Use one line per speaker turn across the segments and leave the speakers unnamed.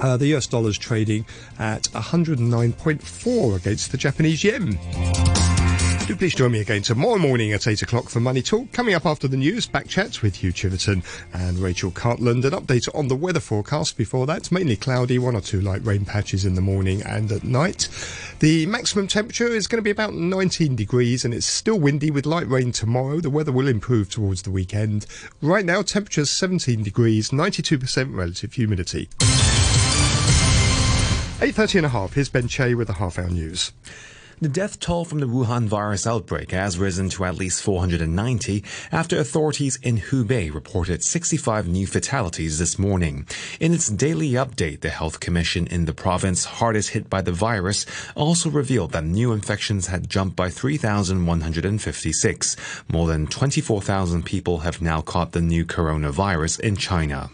Uh, the US dollar is trading at 109.4 against the Japanese yen. Do please join me again tomorrow morning at 8 o'clock for Money Talk. Coming up after the news, back chats with Hugh Chiverton and Rachel Cartland. An update on the weather forecast before that. Mainly cloudy, one or two light rain patches in the morning and at night. The maximum temperature is going to be about 19 degrees and it's still windy with light rain tomorrow. The weather will improve towards the weekend. Right now, temperature's 17 degrees, 92% relative humidity. 8.30 and a half. Here's Ben Che with the half hour news.
The death toll from the Wuhan virus outbreak has risen to at least 490 after authorities in Hubei reported 65 new fatalities this morning. In its daily update, the Health Commission in the province hardest hit by the virus also revealed that new infections had jumped by 3,156. More than 24,000 people have now caught the new coronavirus in China.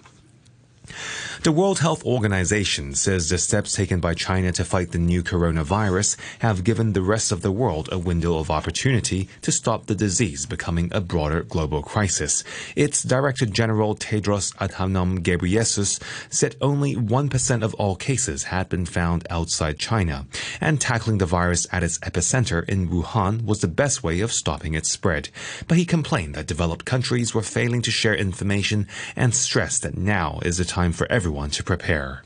The World Health Organization says the steps taken by China to fight the new coronavirus have given the rest of the world a window of opportunity to stop the disease becoming a broader global crisis. Its Director General Tedros Adhanom Ghebreyesus said only 1% of all cases had been found outside China, and tackling the virus at its epicenter in Wuhan was the best way of stopping its spread. But he complained that developed countries were failing to share information and stressed that now is the time for everyone everyone to prepare.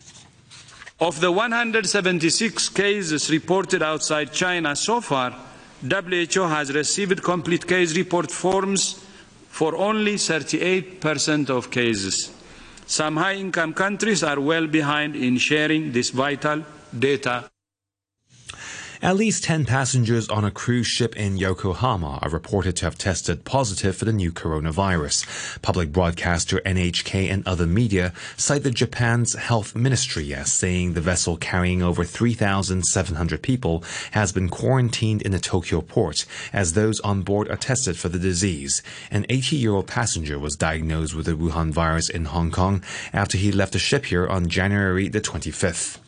Of the 176 cases reported outside China so far, WHO has received complete case report forms for only 38% of cases. Some high income countries are well behind in sharing this vital data
at least 10 passengers on a cruise ship in Yokohama are reported to have tested positive for the new coronavirus. Public broadcaster NHK and other media cite the Japan's health ministry as saying the vessel carrying over 3,700 people has been quarantined in a Tokyo port as those on board are tested for the disease. An 80-year-old passenger was diagnosed with the Wuhan virus in Hong Kong after he left the ship here on January the 25th.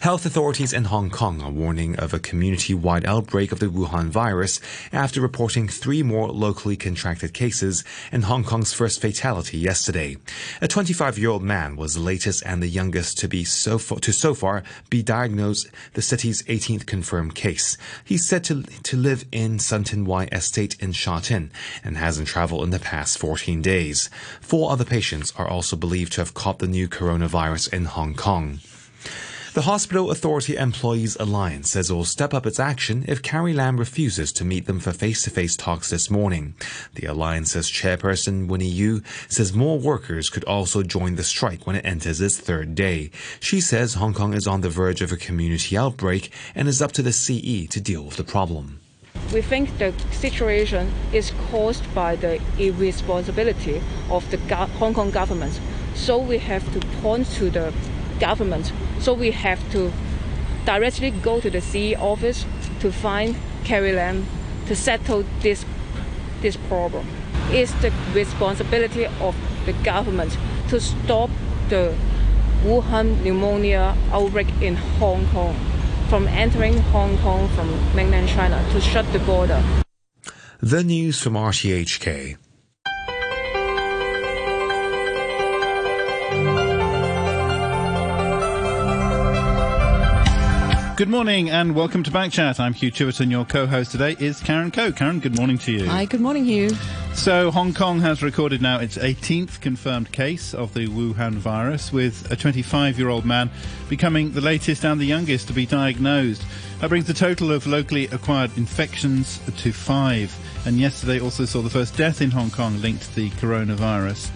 Health authorities in Hong Kong are warning of a community wide outbreak of the Wuhan virus after reporting three more locally contracted cases and Hong Kong's first fatality yesterday. A 25 year old man was the latest and the youngest to be so far, to so far be diagnosed the city's 18th confirmed case. He's said to, to live in Sun Tin Wai Estate in Sha Tin and hasn't traveled in the past 14 days. Four other patients are also believed to have caught the new coronavirus in Hong Kong. The Hospital Authority Employees Alliance says it will step up its action if Carrie Lam refuses to meet them for face-to-face talks this morning. The alliance's chairperson, Winnie Yu, says more workers could also join the strike when it enters its third day. She says Hong Kong is on the verge of a community outbreak and is up to the CE to deal with the problem.
We think the situation is caused by the irresponsibility of the Hong Kong government. So we have to point to the government. So we have to directly go to the CE office to find Carrie Lam to settle this, this problem. It's the responsibility of the government to stop the Wuhan pneumonia outbreak in Hong Kong from entering Hong Kong from mainland China to shut the border.
The news from RTHK.
Good morning and welcome to Backchat. I'm Hugh Chiverton. Your co-host today is Karen Coe. Karen, good morning to you.
Hi, good morning, Hugh.
So, Hong Kong has recorded now its 18th confirmed case of the Wuhan virus, with a 25-year-old man becoming the latest and the youngest to be diagnosed. That brings the total of locally acquired infections to five. And yesterday also saw the first death in Hong Kong linked to the coronavirus.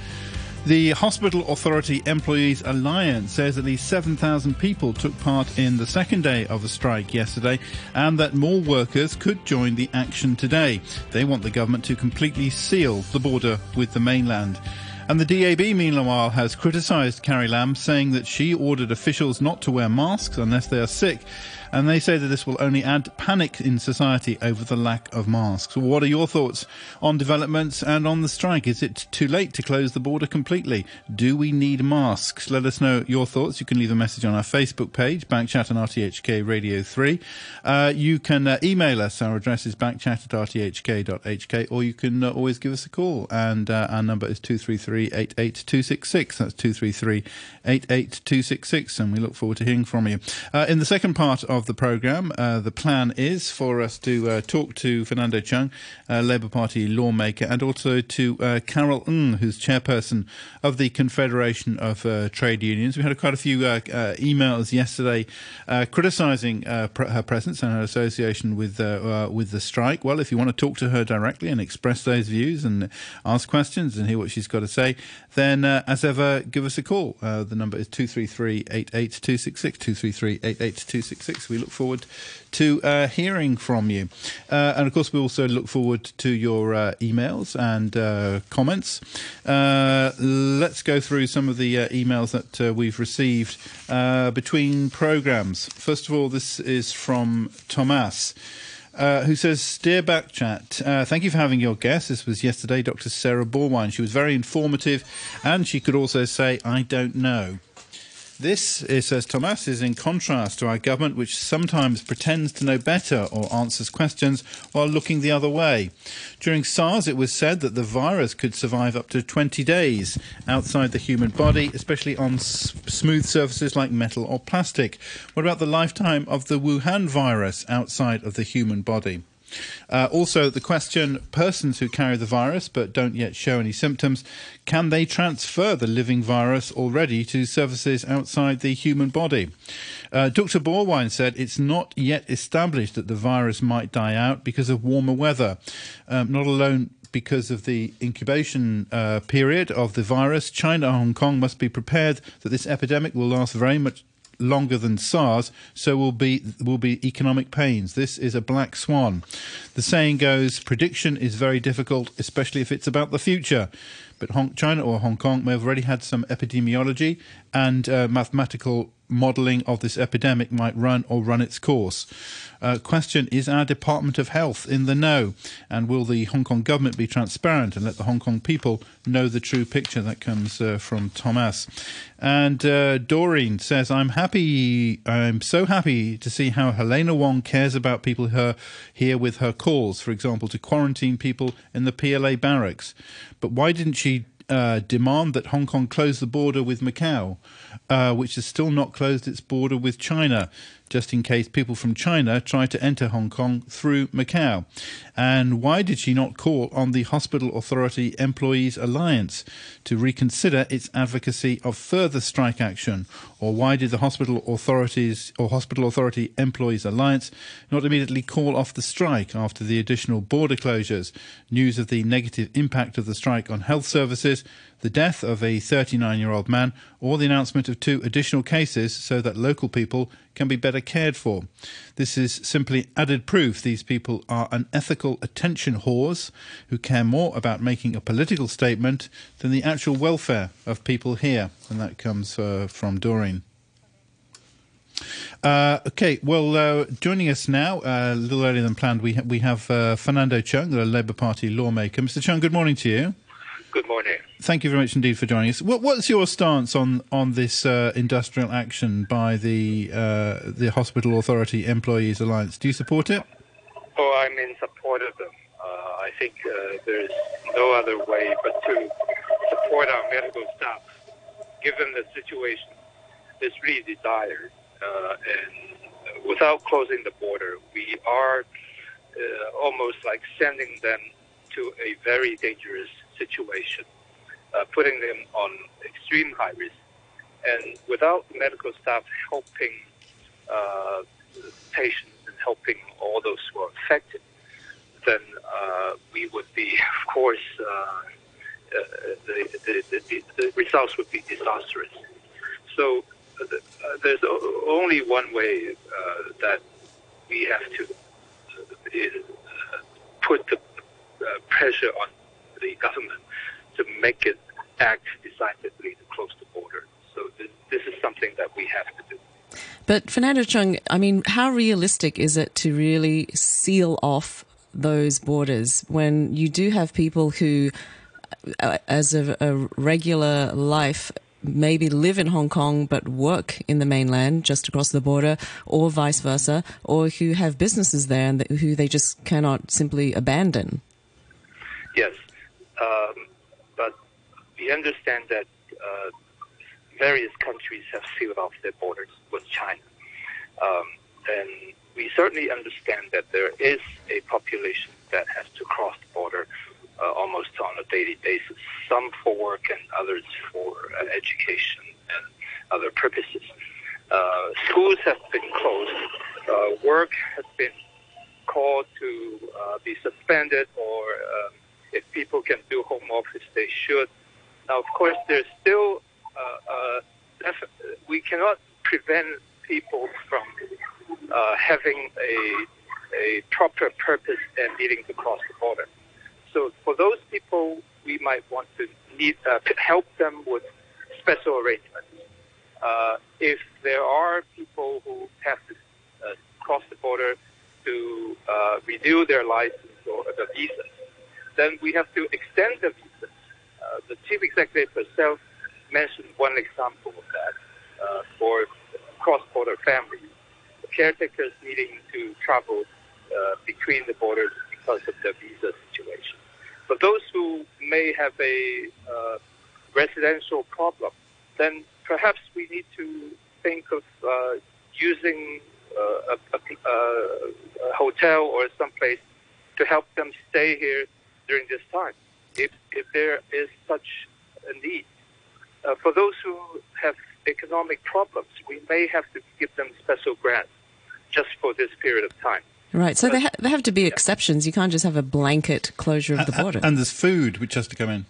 The Hospital Authority Employees Alliance says at least 7,000 people took part in the second day of the strike yesterday and that more workers could join the action today. They want the government to completely seal the border with the mainland. And the DAB, meanwhile, has criticised Carrie Lam, saying that she ordered officials not to wear masks unless they are sick and they say that this will only add panic in society over the lack of masks. What are your thoughts on developments and on the strike? Is it too late to close the border completely? Do we need masks? Let us know your thoughts. You can leave a message on our Facebook page, Backchat and RTHK Radio 3. Uh, you can uh, email us. Our address is backchat at rthk.hk, or you can uh, always give us a call, and uh, our number is 233 88266. That's 233 88266, and we look forward to hearing from you. Uh, in the second part of the programme, uh, the plan is for us to uh, talk to Fernando Cheung, uh, Labour Party lawmaker, and also to uh, Carol Ng, who's chairperson of the Confederation of uh, Trade Unions. We had quite a few emails yesterday criticising pr- her presence and her association with with the strike. Well, if you want to talk to her directly and express those views and ask questions and hear what she's got to say, then as ever, give us a call. the number is 233 88266 233 88266. We look forward to uh, hearing from you. Uh, and of course, we also look forward to your uh, emails and uh, comments. Uh, let's go through some of the uh, emails that we've received between programs. First of all, this is from Thomas. Uh, who says, Dear Backchat, uh, thank you for having your guest. This was yesterday, Dr. Sarah Borwein. She was very informative, and she could also say, I don't know. This, eh, says Thomas, is in contrast to our government, which sometimes pretends to know better or answers questions while looking the other way. During SARS, it was said that the virus could survive up to 20 days outside the human body, especially on s- smooth surfaces like metal or plastic. What about the lifetime of the Wuhan virus outside of the human body? Uh, also, the question persons who carry the virus but don't yet show any symptoms, can they transfer the living virus already to surfaces outside the human body? Uh, Dr. Borwein said it's not yet established that the virus might die out because of warmer weather, um, not alone because of the incubation uh, period of the virus, China and Hong Kong must be prepared that this epidemic will last very much longer than SARS, so will be will be economic pains. This is a black swan. The saying goes, prediction is very difficult, especially if it's about the future. But Hong, China or Hong Kong may have already had some epidemiology and uh, mathematical modelling of this epidemic might run or run its course. Uh, question Is our Department of Health in the know? And will the Hong Kong government be transparent and let the Hong Kong people know the true picture? That comes uh, from Thomas. And uh, Doreen says, I'm happy, I'm so happy to see how Helena Wong cares about people her, here with her calls, for example, to quarantine people in the PLA barracks. But why didn't she uh, demand that Hong Kong close the border with Macau, uh, which has still not closed its border with China just in case people from China try to enter Hong Kong through Macau? And why did she not call on the Hospital Authority Employees Alliance to reconsider its advocacy of further strike action? Or why did the Hospital Authorities or Hospital Authority Employees Alliance not immediately call off the strike after the additional border closures? News of the negative impact of the strike on health services the death of a 39 year old man, or the announcement of two additional cases so that local people can be better cared for. This is simply added proof these people are unethical attention whores who care more about making a political statement than the actual welfare of people here. And that comes uh, from Doreen. Uh, okay, well, uh, joining us now, uh, a little earlier than planned, we, ha- we have uh, Fernando Cheung, the Labour Party lawmaker. Mr. Cheung, good morning to you.
Good morning.
Thank you very much indeed for joining us. What, what's your stance on on this uh, industrial action by the uh, the Hospital Authority Employees Alliance? Do you support it?
Oh, I'm in support of them. Uh, I think uh, there's no other way but to support our medical staff, given the situation is really dire. Uh, and without closing the border, we are uh, almost like sending them to a very dangerous situation, uh, putting them on extreme high risk. And without medical staff helping uh, patients and helping all those who are affected, then uh, we would be, of course, uh, uh, the, the, the, the, results would be disastrous. So uh, there's only one way that we have to put the pressure on the government to make it act decisively to close the border. So this, this is something that we have to do.
But Fernando Cheung, I mean, how realistic is it to really seal off those borders when you do have people who, uh, as a, a regular life, maybe live in Hong Kong but work in the mainland just across the border, or vice versa, or who have businesses there and who they just cannot simply abandon?
Yes, um, but we understand that uh, various countries have sealed off their borders with China. Um, and we certainly understand that there is a population that has to cross the border uh, almost on a daily basis, some for work and others for uh, education and other purposes. Uh, schools have been closed, uh, work has been called to uh, be suspended, or um, if people can do home office, they should. Now, of course, there's still uh, def- we cannot prevent people from having a a proper purpose and needing to cross the border. So for those people, we might want to need uh, help them with special arrangements. Uh, if there are people who have to uh, cross the border to uh, renew their license or the visas, then we have to extend the visas. Uh, the chief executive herself mentioned one example of that uh, for cross-border families, the caretakers needing to travel between the borders because of the visa situation. For those who may have a uh, residential problem, then perhaps we need to think of uh, using uh, a, a, a, hotel or someplace to help them stay here during this time, if, if there is such a need. Uh, for those who have economic problems, we may have to give them special grants just for this period of time.
Right. So there, ha- there have to be exceptions. You can't just have a blanket closure of the border.
And there's food which has to come in.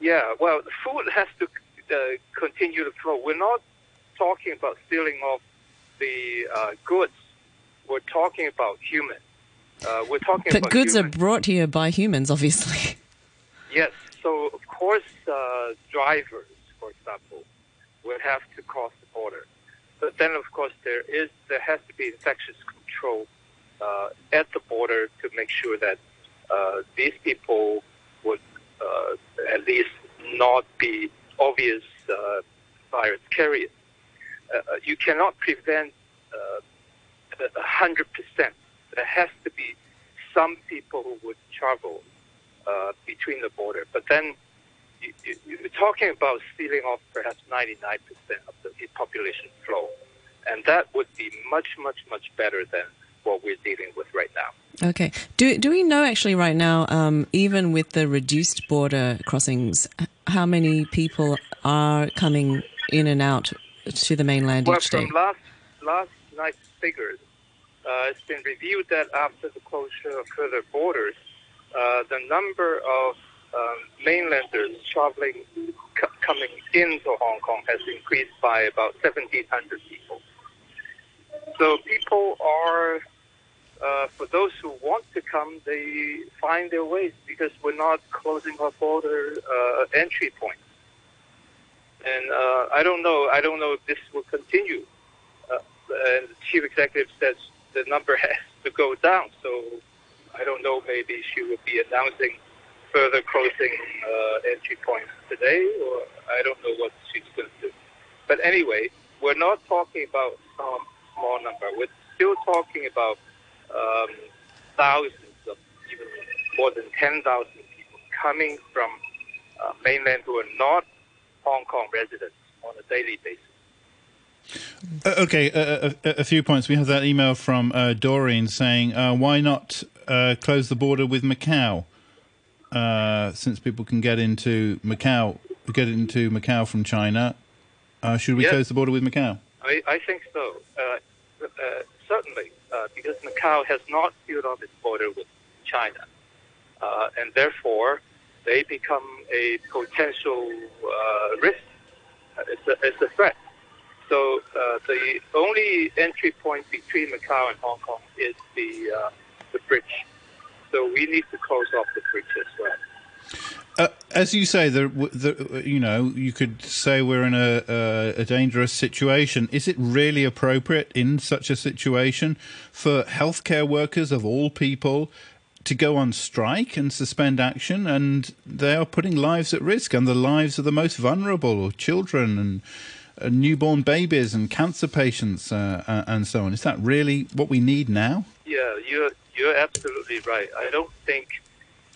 Yeah. Well, the food has to uh, continue to flow. We're not talking about stealing off the uh, goods. We're talking about humans. Uh, we're talking
but
about
goods
humans.
are brought here by humans, obviously.
Yes. So of course, uh, drivers, for example, would have to cross the border. But then, of course, there is there has to be infectious control uh, at the border to make sure that uh, these people would uh, at least not be obvious uh, virus carriers. Uh, you cannot prevent a hundred percent. There has to be some people who would travel between the border, but then you, are talking about stealing off perhaps 99% of the population flow. And that would be much, much, much better than what we're dealing with right now.
Okay. Do, do we know actually right now, um, even with the reduced border crossings, how many people are coming in and out to the mainland
well,
each day?
From last, last night's figures, uh, it's been reviewed that after the closure of further borders, uh, the number of um, mainlanders traveling, c- coming into Hong Kong has increased by about 1,700 people. So people are, uh, for those who want to come, they find their ways because we're not closing our border uh, entry points. And uh, I don't know. I don't know if this will continue. Uh, and the chief executive says the number has to go down. So I don't know. Maybe she will be announcing further closing uh, entry points today, or I don't know what she's going to do. But anyway, we're not talking about some small number. We're still talking about um, thousands of, even more than 10,000 people coming from uh, mainland who are not Hong Kong residents on a daily basis.
Uh, okay, uh, a, a, few points. We have that email from uh, Doreen saying, uh, "Why not uh, close the border with Macau, uh, since people can get into Macau, get into Macau from China? should we
yes.
close the border with Macau?"
I, I think so. Uh, certainly, uh, because Macau has not sealed off its border with China, uh, and therefore they become a potential risk. It's a, it's a threat. So the only entry point between Macau and Hong Kong is the the bridge. So we need to close off the bridge as well.
Uh, as you say, the, the, you know, you could say we're in a, a, a, dangerous situation. Is it really appropriate in such a situation for healthcare workers of all people to go on strike and suspend action? And they are putting lives at risk, and the lives of the most vulnerable, children and uh, newborn babies and cancer patients, uh, and so on. Is that really what we need now?
Yeah, you're you're absolutely right. I don't think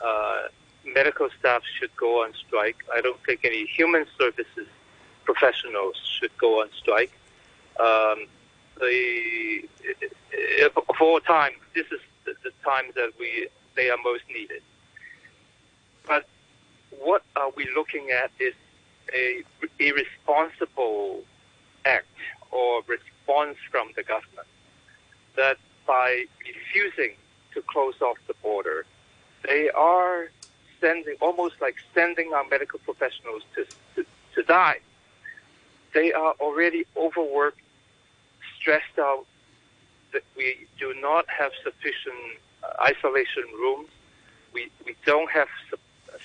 uh, medical staff should go on strike. I don't think any human services professionals should go on strike. Um, the, of all time, this is the, the time that we they are most needed. But what are we looking at is a irresponsible act or response from the government that by refusing to close off the border, they are sending, almost like sending our medical professionals to, to, to die. They are already overworked, stressed out, that we do not have sufficient uh, isolation rooms. We, we don't have su-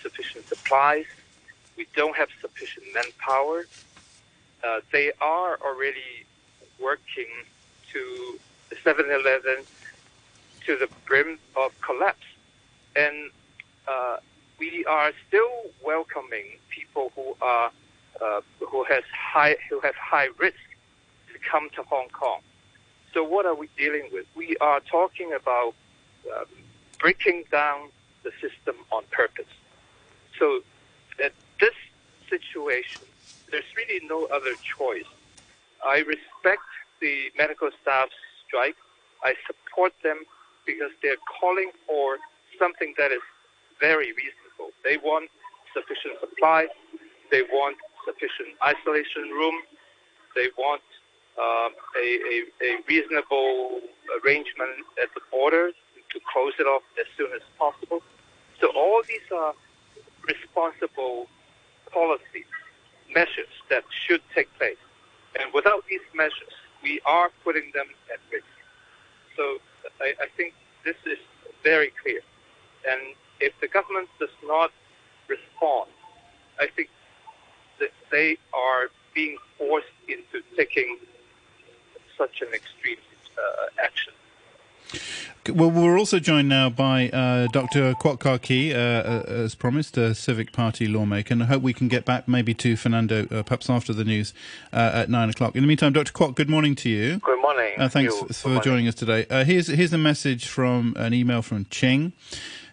sufficient supplies. We don't have sufficient manpower. Uh, they are already working to 7-Eleven to the brim of collapse. And uh, we are still welcoming people who are uh, who has high who have high risk to come to Hong Kong. So what are we dealing with? We are talking about um, breaking down the system on purpose. So at this situation, there's really no other choice. I respect the medical staff's strike. I support them because they're calling for something that is very reasonable. They want sufficient supply. They want sufficient isolation room. They want um, a, a, a, reasonable arrangement at the border to close it off as soon as possible. So all these are responsible policy measures that should take place. And without these measures, we are putting them at risk. So I, I think this is very clear. And if the government does not respond, I think that they are being forced into taking such an extreme uh, action.
Well, we're also joined now by uh, Dr. Kwok Ka Ki, uh, uh, as promised, a Civic Party lawmaker, and I hope we can get back maybe to Fernando uh, perhaps after the news uh, at nine o'clock. In the meantime, Dr. Kwok, good morning to you.
Good morning.
Uh, thanks
you.
for joining us today. here's here's a message from an email from Ching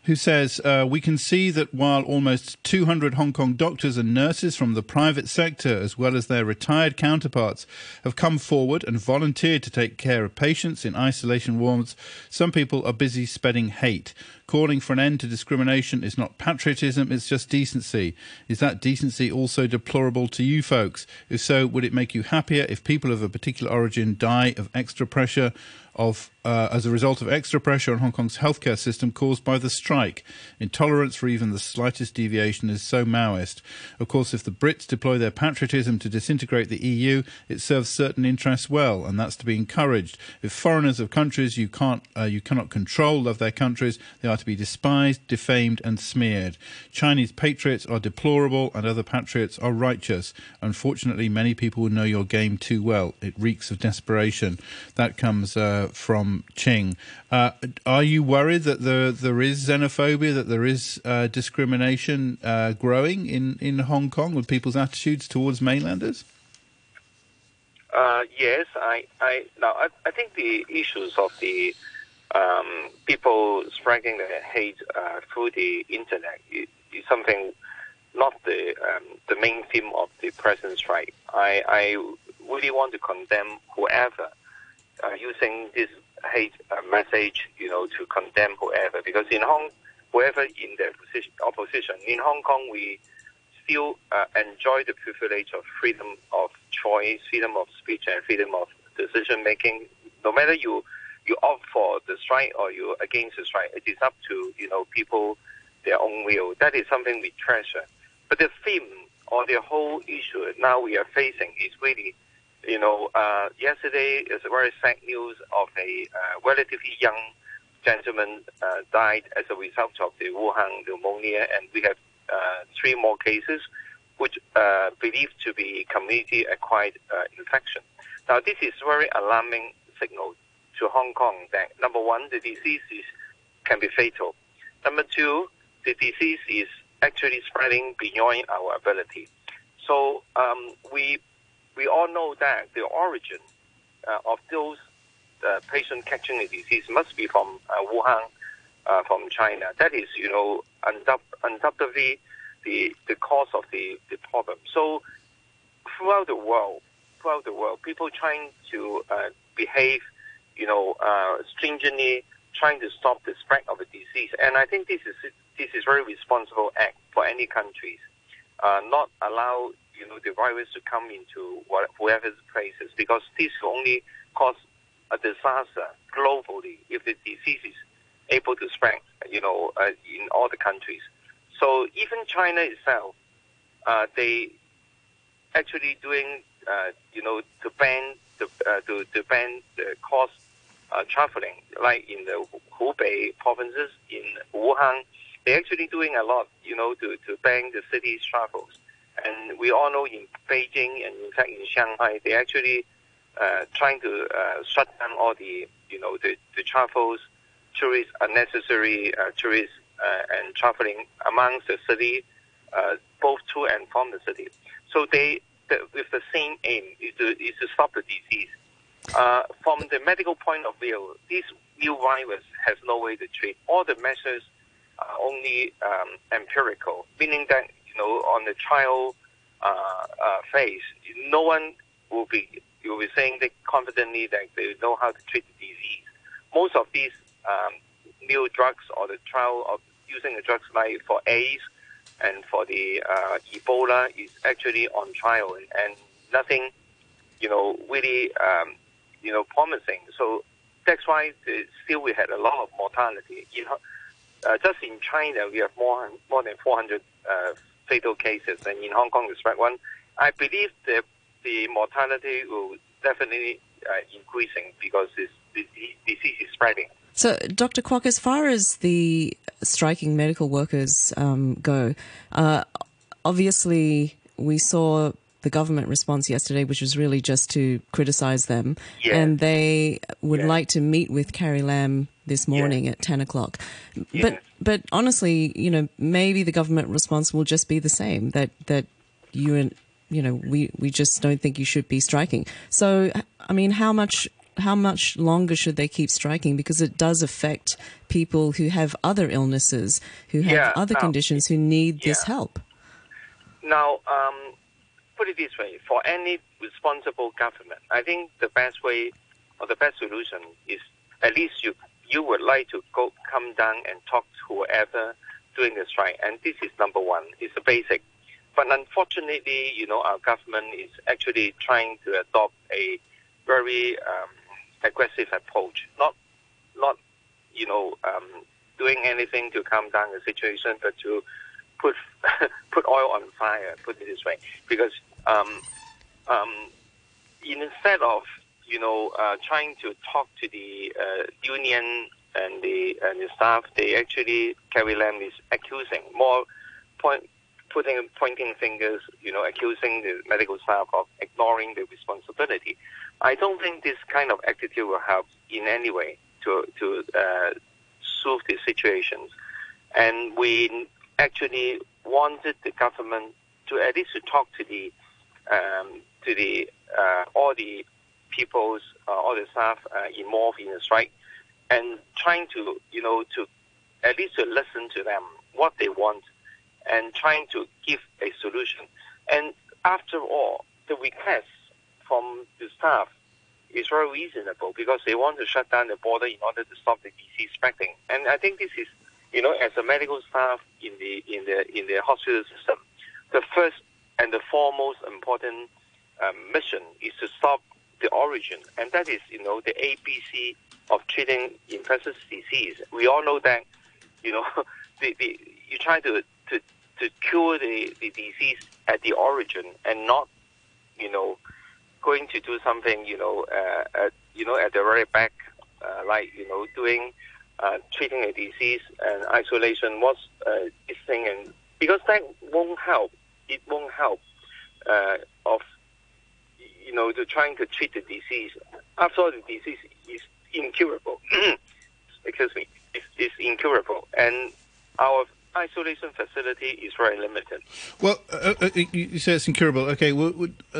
who says, uh, We can see that while almost 200 Hong Kong doctors and nurses from the private sector, as well as their retired counterparts, have come forward and volunteered to take care of patients in isolation wards, some people are busy spreading hate. Calling for an end to discrimination is not patriotism, it's just decency. Is that decency also deplorable to you folks? If so, would it make you happier if people of a particular origin die of extra pressure? Of uh, as a result of extra pressure on Hong Kong's healthcare system caused by the strike. Intolerance for even the slightest deviation is so Maoist. Of course, if the Brits deploy their patriotism to disintegrate the EU, it serves certain interests well, and that's to be encouraged. If foreigners of countries you can't uh, you cannot control love their countries, they are to be despised, defamed, and smeared. Chinese patriots are deplorable, and other patriots are righteous. Unfortunately, many people know your game too well. It reeks of desperation. That comes. Uh, from Ching. Uh, are you worried that there there is xenophobia, that there is uh, discrimination uh, growing in, in Hong Kong with people's attitudes towards mainlanders?
Uh, yes, I, I now I, I, think the issues of the um, people spreading their hate uh, through the internet is, is something not the um, the main theme of the present strike. I, I really want to condemn whoever uh, using this hate uh, message, you know, to condemn whoever. Because in Hong, whoever in the opposition, in Hong Kong, we still uh, enjoy the privilege of freedom of choice, freedom of speech, and freedom of decision making. No matter you you opt for the strike or you against the strike, it is up to you know people their own will. That is something we treasure. But the theme or the whole issue now we are facing is really you know, uh, yesterday is very sad news of a uh, relatively young gentleman uh, died as a result of the Wuhan pneumonia, and we have uh, three more cases, which uh, believed to be community-acquired uh, infection. Now, this is very alarming signal to Hong Kong that number one, the disease is, can be fatal. Number two, the disease is actually spreading beyond our ability. So um, we we all know that the origin uh, of those uh, patients catching the disease must be from uh, Wuhan, uh, from China. That is, you know, undoubtedly the the cause of the, the problem. So throughout the world, throughout the world, people trying to uh, behave, you know, uh, stringently, trying to stop the spread of the disease. And I think this is this is very responsible act for any countries, not allow you know the virus to come into whatever places because this will only cause a disaster globally if the disease is able to spread, you know, uh, in all the countries. So even China itself, uh, they actually doing, uh, you know, to ban the uh, to, to ban the cost uh, traveling, like in the Hubei provinces, in Wuhan, they're actually doing a lot, you know, to, to ban the city's travels. And we all know in Beijing and in fact in Shanghai, they actually uh, trying to uh, shut down all the, you know, the, the travels, tourists, unnecessary uh, tourists uh, and traveling amongst the city, uh, both to and from the city. So they, the, with the same aim, is to, is to stop the disease. Uh, from the medical point of view, this new virus has no way to treat. All the measures are only um, empirical, meaning that you know on the trial uh, uh, phase, no one will be will be saying that confidently that they know how to treat the disease. Most of these um, new drugs or the trial of using the drugs like for AIDS and for the uh, Ebola is actually on trial and, and nothing, you know, really um, you know, promising. So that's why the, still we had a lot of mortality. You know, uh, just in China, we have more more than 400 uh, fatal cases, and in Hong Kong, the spread one. I believe the the mortality will definitely uh, increasing because this, this disease is spreading.
So, Dr. Kwok, as far as the striking medical workers um, go, uh, obviously we saw the government response yesterday, which was really just to criticise them.
Yeah.
And they would
Yeah.
like to meet with Carrie Lam this morning at 10 o'clock. But, but honestly, you know, maybe the government response will just be the same that, that you and, you know, we, we just don't think you should be striking. So, I mean, how much, how much longer should they keep striking? Because it does affect people who have other illnesses, who have
Yeah,
other
now-
conditions, who need this help.
Now, um, put it this way: for any responsible government, I think the best way or the best solution is at least you you would like to go come down and talk to whoever doing the strike, and this is number one. It's the basic. But unfortunately, you know, our government is actually trying to adopt a very um, aggressive approach. Not, not, you know, um, doing anything to calm down the situation, but to put put oil on fire. Put it this way, because um, um, instead of you know uh, trying to talk to the uh, union and the and the staff, they actually Carrie Lam is accusing more point putting pointing fingers, you know, accusing the medical staff of ignoring the responsibility. I don't think this kind of attitude will help in any way to to uh, solve the situations. And we actually wanted the government to at least to talk to the um, to the uh, all the people's uh, all the staff uh, involved in the strike and trying to you know to at least to listen to them what they want and trying to give a solution. And after all, the request from the staff is very reasonable because they want to shut down the border in order to stop the disease spreading. And I think this is, you know, as a medical staff in the in the in the hospital system, the first and the foremost important um, mission is to stop the origin, and that is, you know, the ABC of treating infectious disease. We all know that, you know, the, the, you try to, to, to cure the, the disease at the origin and not, you know, going to do something, you know, uh, at, you know, at the very back, uh, like, you know, doing, uh, treating a disease and isolation. What's uh, this thing and because that won't help. It won't help uh, of you know to trying to treat the disease. After all, the disease is incurable. Excuse me, it's, it's incurable, and our isolation facility is very limited.
Well, uh, uh, you say it's incurable. Okay, well, uh,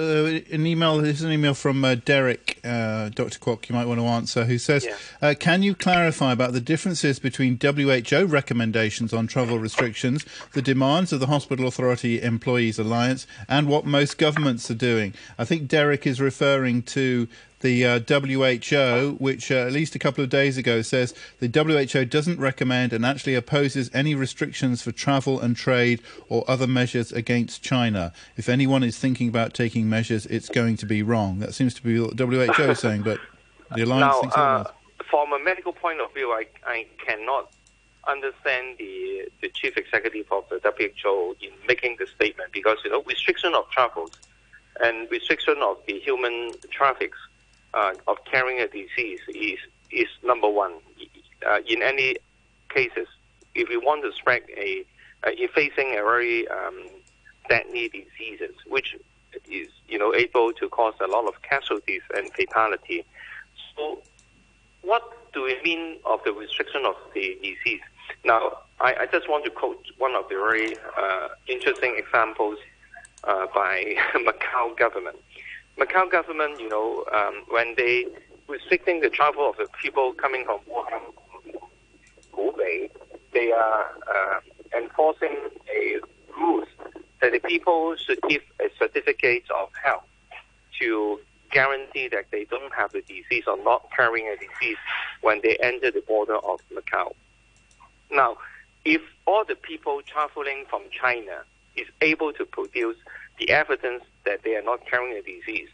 an email. This is an email from uh, Derek, uh, Dr. Kwok. You might want to answer. Who says,
Yeah.
uh, "Can you clarify about the differences between WHO recommendations on travel restrictions, the demands of the Hospital Authority Employees Alliance, and what most governments are doing?" I think Derek is referring to the uh, WHO, which uh, at least a couple of days ago says the WHO doesn't recommend and actually opposes any restrictions for travel and trade or other measures against China. If anyone is thinking about taking measures, it's going to be wrong. That seems to be what WHO is saying, but the alliance
now,
thinks
uh, from a medical point of view, I, I cannot understand the the chief executive of the WHO in making the statement because you know restriction of travels and restriction of the human traffics uh, of carrying a disease is is number one uh, in any cases. If we want to spread a uh, if facing a very um, deadly diseases, which is you know able to cause a lot of casualties and fatality. So, what do we mean of the restriction of the disease? Now, I, I just want to quote one of the very uh, interesting examples uh, by Macau government. Macau government, you know, um, when they restricting the travel of the people coming from Hubei, they are uh, enforcing a rules that the people should give a certificate of health to guarantee that they don't have the disease or not carrying a disease when they enter the border of Macau. Now, if all the people traveling from China is able to produce the evidence that they are not carrying a disease,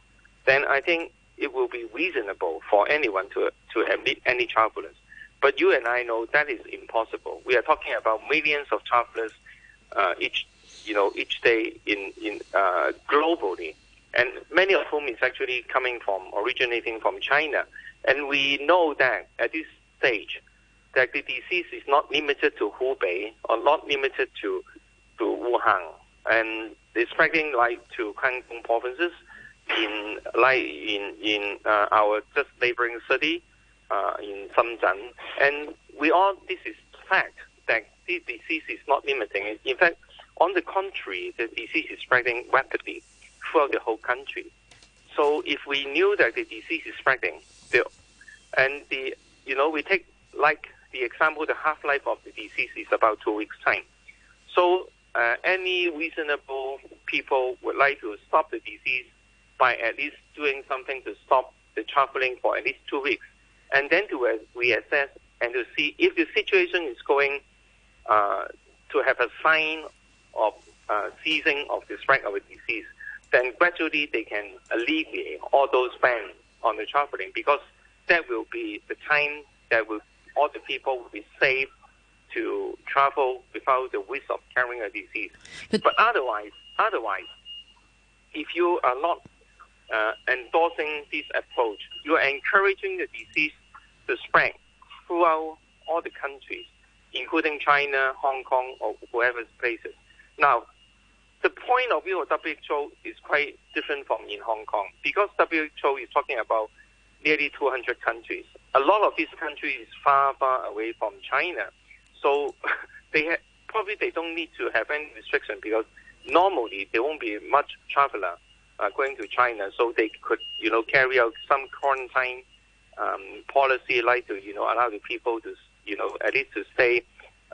then I think it will be reasonable for anyone to to admit any travelers. But you and I know that is impossible. We are talking about millions of travelers uh, each you know each day in in uh, globally, and many of whom is actually coming from originating from China. And we know that at this stage, that the disease is not limited to Hubei or not limited to to Wuhan, and spreading like to Guangdong provinces in like in in uh, our just neighboring city uh, in Shenzhen, and we all this is fact that the disease is not limiting. In fact, on the contrary, the disease is spreading rapidly throughout the whole country. So if we knew that the disease is spreading, the, and the you know we take like the example, the half life of the disease is about two weeks time. So uh, any reasonable people would like to stop the disease by at least doing something to stop the traveling for at least two weeks, and then to reassess and to see if the situation is going uh, to have a sign of uh, ceasing of the spread of the disease, then gradually they can alleviate all those bans on the traveling because that will be the time that will all the people will be safe to travel without the risk of carrying a disease.
But-
but otherwise, otherwise, if you are not uh, endorsing this approach, you are encouraging the disease to spread throughout all the countries, including China, Hong Kong, or whoever places. Now, the point of view of WHO is quite different from in Hong Kong because WHO is talking about nearly 200 countries. A lot of these countries is far, far away from China, so they ha- probably they don't need to have any restriction because normally there won't be much traveler uh, going to China, so they could you know carry out some quarantine um, policy like to you know allow the people to you know at least to stay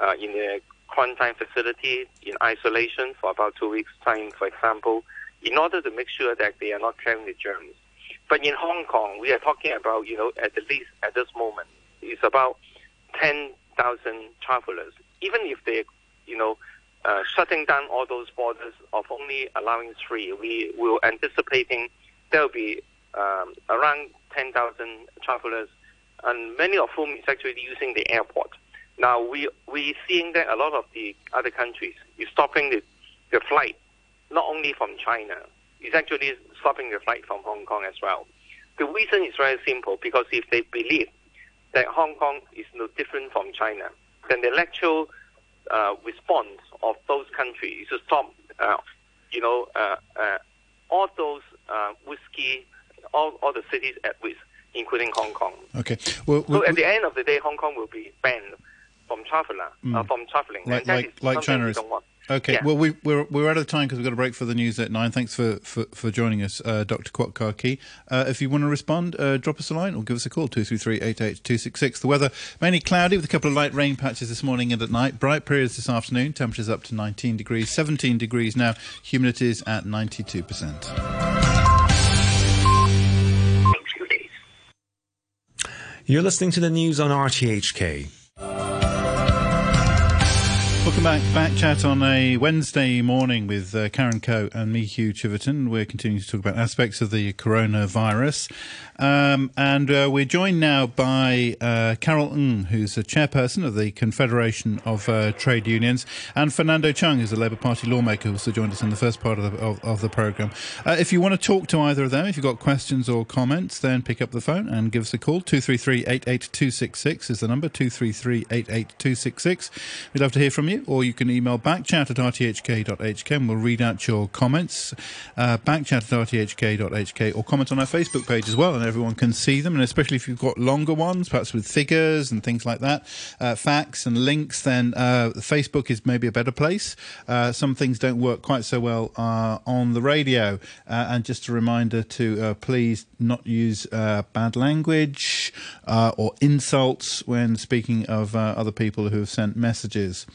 uh, in a quarantine facility in isolation for about two weeks time, for example, in order to make sure that they are not carrying the germs. But in Hong Kong, we are talking about you know at the least at this moment it's about ten thousand travelers. Even if they you know uh, shutting down all those borders of only allowing three, we will anticipating there will be um, around 10,000 travelers, and many of whom is actually using the airport. Now we we seeing that a lot of the other countries is stopping the, the flight, not only from China, it's actually stopping the flight from Hong Kong as well. The reason is very simple because if they believe that Hong Kong is no different from China, then the actual uh, response of those countries is to stop, uh, you know, uh, uh, all those uh, whiskey, all, all the cities at risk, including Hong Kong.
Okay. Well,
So
we-
at the end of the day, Hong Kong will be banned from traveler, uh, from traveling,
Mm. Like- like- like China
we
is.
Don't want.
Okay,
Yeah.
well, we, we're, we're out of time because we've got a break for the news at nine. Thanks for, for, for joining us, uh, Dr. Kwok Ka Ki. Uh, if you want to respond, uh, drop us a line or give us a call, 233-88266. The weather mainly cloudy with a couple of light rain patches this morning and at night. Bright periods this afternoon. Temperatures up to 19 degrees, 17 degrees now. Humidity is at 92%.
You're listening to the news on RTHK.
Welcome back. Back chat on a Wednesday morning with uh, Karen Coe and me, Hugh Chiverton. We're continuing to talk about aspects of the coronavirus. Um, and uh, we're joined now by uh, Carol Ng, who's the chairperson of the Confederation of uh, Trade Unions, and Fernando Cheung, who's a Labour Party lawmaker who also joined us in the first part of the, of, of the programme. Uh, if you want to talk to either of them, if you've got questions or comments, then pick up the phone and give us a call. 233 88266 is the number, 233 88266. We'd love to hear from you, or you can email backchat at rthk.hk and we'll read out your comments. Uh, backchat at rthk.hk, or comment on our Facebook page as well, and everyone can see them. And especially if you've got longer ones, perhaps with figures and things like that, uh, facts and links, then uh, Facebook is maybe a better place. Uh, some things don't work quite so well uh, on the radio. And just a reminder to please not use bad language uh, or insults when speaking of uh, other people who have sent messages.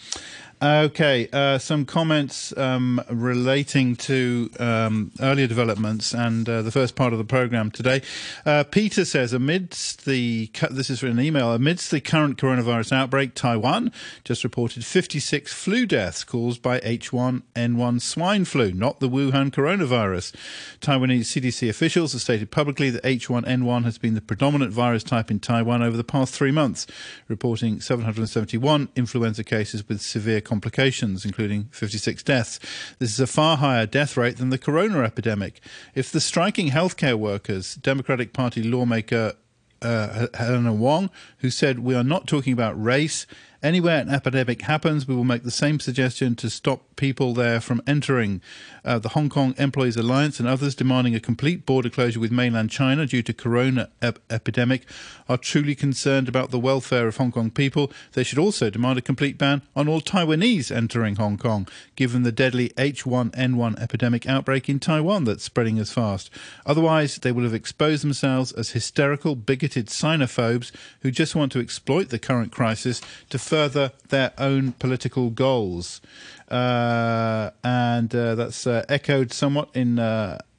Okay, uh, some comments um, relating to um, earlier developments and uh, the first part of the program today. Uh, Peter says, amidst the this is an email amidst the current coronavirus outbreak, Taiwan just reported 56 flu deaths caused by H1N1 swine flu, not the Wuhan coronavirus. Taiwanese CDC officials have stated publicly that H1N1 has been the predominant virus type in Taiwan over the past three months, reporting 771 influenza cases with severe complications, including 56 deaths. This is a far higher death rate than the corona epidemic. If the striking healthcare workers, Democratic Party lawmaker uh, Helena Wong, who said, We are not talking about race. Anywhere an epidemic happens, we will make the same suggestion to stop people there from entering. Uh, the Hong Kong Employees Alliance and others demanding a complete border closure with mainland China due to corona ep- epidemic are truly concerned about the welfare of Hong Kong people. They should also demand a complete ban on all Taiwanese entering Hong Kong, given the deadly H1N1 epidemic outbreak in Taiwan that's spreading as fast. Otherwise, they will have exposed themselves as hysterical, bigoted xenophobes who just want to exploit the current crisis to further their own political goals. Uh, and uh, that's uh, echoed somewhat in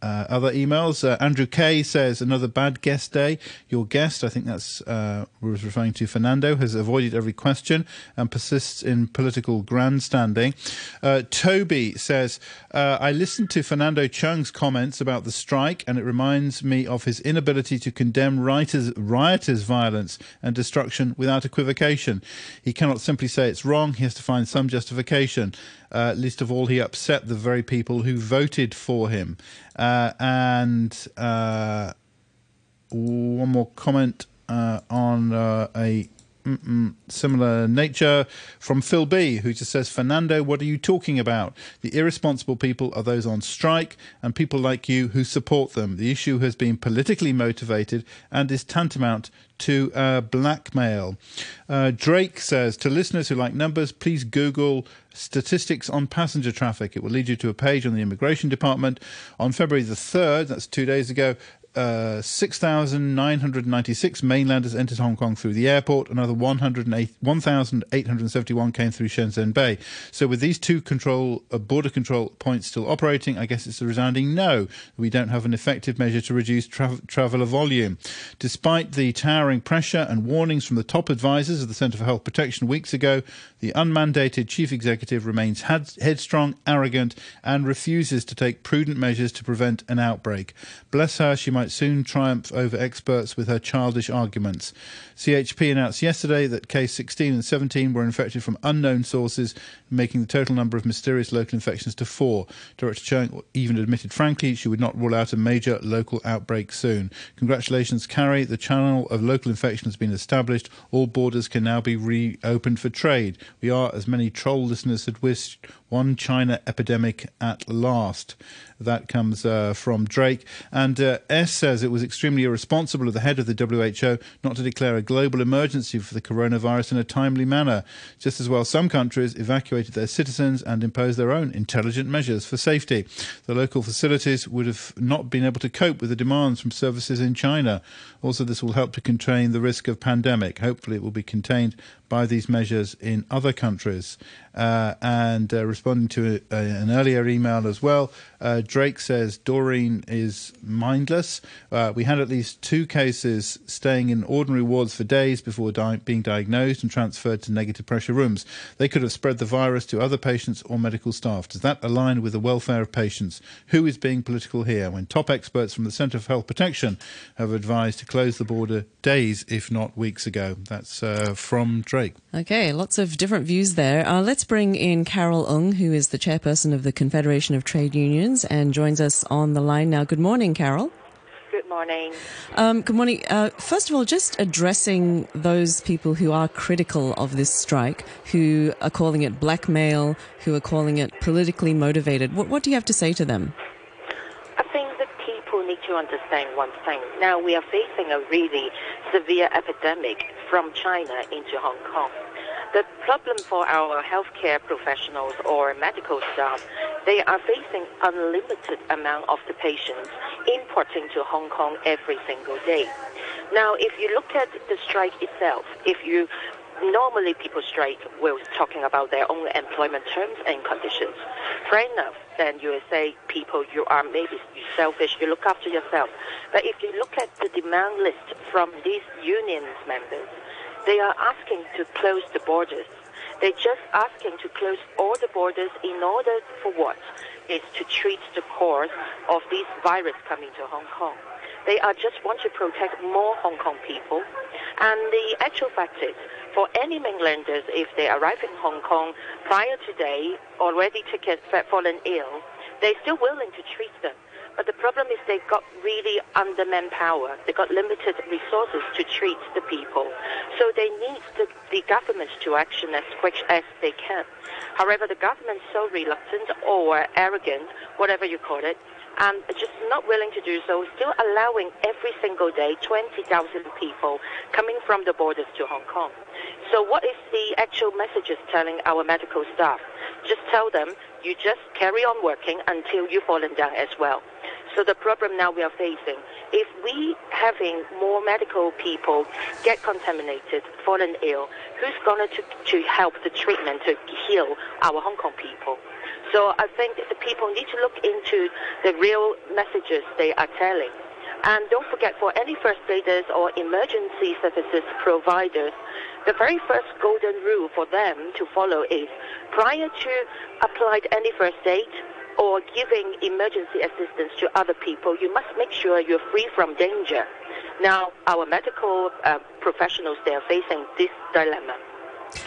uh, other emails. Uh, Andrew Kay says, another bad guest day. Your guest, I think that's uh, was referring to Fernando, has avoided every question and persists in political grandstanding. Uh, Toby says, uh, I listened to Fernando Cheung's comments about the strike, and it reminds me of his inability to condemn rioters' violence and destruction without equivocation. He cannot simply say it's wrong, he has to find some justification. Uh, least of all, he upset the very people who voted for him. Uh, and uh, one more comment uh, on uh, a mm-mm, similar nature from Phil B, who just says, Fernando, what are you talking about? The irresponsible people are those on strike and people like you who support them. The issue has been politically motivated and is tantamount to uh, blackmail. Uh, Drake says, to listeners who like numbers, please Google statistics on passenger traffic. It will lead you to a page on the immigration department. On February the 3rd, that's two days ago, uh, 6,996 mainlanders entered Hong Kong through the airport. Another 1,871 came through Shenzhen Bay. So, with these two control uh, border control points still operating, I guess it's a resounding no. We don't have an effective measure to reduce tra- traveller volume. Despite the towering pressure and warnings from the top advisors of the Centre for Health Protection weeks ago, the unmandated chief executive remains had- headstrong, arrogant, and refuses to take prudent measures to prevent an outbreak. Bless her, she might might soon triumph over experts with her childish arguments. CHP announced yesterday that case 16 and 17 were infected from unknown sources, making the total number of mysterious local infections to four. Director Cheung even admitted frankly she would not rule out a major local outbreak soon. Congratulations, Carrie. The channel of local infection has been established. All borders can now be reopened for trade. We are, as many troll listeners had wished, one China epidemic at last. That comes uh, from Drake. And uh, S says it was extremely irresponsible of the head of the WHO not to declare a global emergency for the coronavirus in a timely manner. Just as well, some countries evacuated their citizens and imposed their own intelligent measures for safety. The local facilities would have not been able to cope with the demands from services in China. Also, this will help to contain the risk of pandemic. Hopefully, it will be contained by these measures in other countries. Uh, and uh, responding to a, an earlier email as well, uh, Drake says Doreen is mindless. Uh, we had at least two cases staying in ordinary wards for days before di- being diagnosed and transferred to negative pressure rooms. They could have spread the virus to other patients or medical staff. Does that align with the welfare of patients? Who is being political here? When top experts from the Centre for Health Protection have advised to close the border days, if not weeks ago. That's uh, from Drake.
Okay, lots of different views there. Uh, let's bring in Carol Ng, who is the chairperson of the Confederation of Trade Unions and joins us on the line now. Good morning, Carol.
Good morning.
Um, good morning. Uh, first of all, just addressing those people who are critical of this strike, who are calling it blackmail, who are calling it politically motivated. What, what do you have to say to them?
I think that people need to understand one thing. Now we are facing a really severe epidemic from China into Hong Kong. The problem for our healthcare professionals or medical staff, they are facing unlimited amount of the patients importing to Hong Kong every single day. Now, if you look at the strike itself, if you normally people strike will talking about their own employment terms and conditions. Fair enough, then you say people you are maybe selfish, you look after yourself. But if you look at the demand list from these unions members, they are asking to close the borders. They're just asking to close all the borders in order for what? Is to treat the cause of this virus coming to Hong Kong. They are just want to protect more Hong Kong people. And the actual fact is, for any mainlanders, if they arrive in Hong Kong prior to today, already ticket fallen ill, they're still willing to treat them. But the problem is they got really under manpower. They got limited resources to treat the people. So they need the, the government to action as quick as they can. However, the government is so reluctant or arrogant, whatever you call it, and just not willing to do so, still allowing every single day 20,000 people coming from the borders to Hong Kong. So what is the actual messages telling our medical staff? Just tell them you just carry on working until you've fallen down as well. So the problem now we are facing, if we having more medical people get contaminated, fallen ill, who's going to, to help the treatment to heal our Hong Kong people? So I think the people need to look into the real messages they are telling. And don't forget, for any first aiders or emergency services providers, the very first golden rule for them to follow is prior to applying any first aid or giving emergency assistance to other people, you must make sure you're free from danger. Now, our medical uh, professionals, they are facing this dilemma.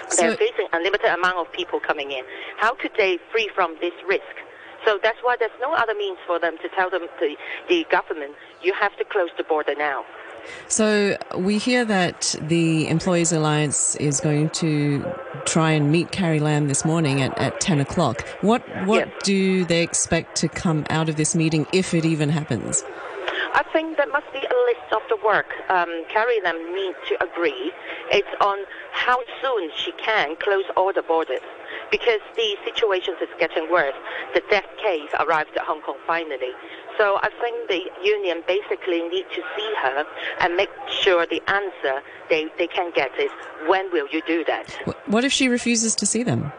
So-
They're facing a limited amount of people coming in. How could they free from this risk? So that's why there's no other means for them to tell them the, the government you have to close the border now.
So we hear that the Employees Alliance is going to try and meet Carrie Lam this morning at, at 10 o'clock. What, what
Yes.
do they expect to come out of this meeting, if it even happens?
I think there must be a list of the work um, Carrie Lam need to agree. It's on how soon she can close all the borders because the situation is getting worse. The death case arrived at Hong Kong finally. So I think the union basically need to see her and make sure the answer they, they can get is when will you do that?
What if she refuses to see them?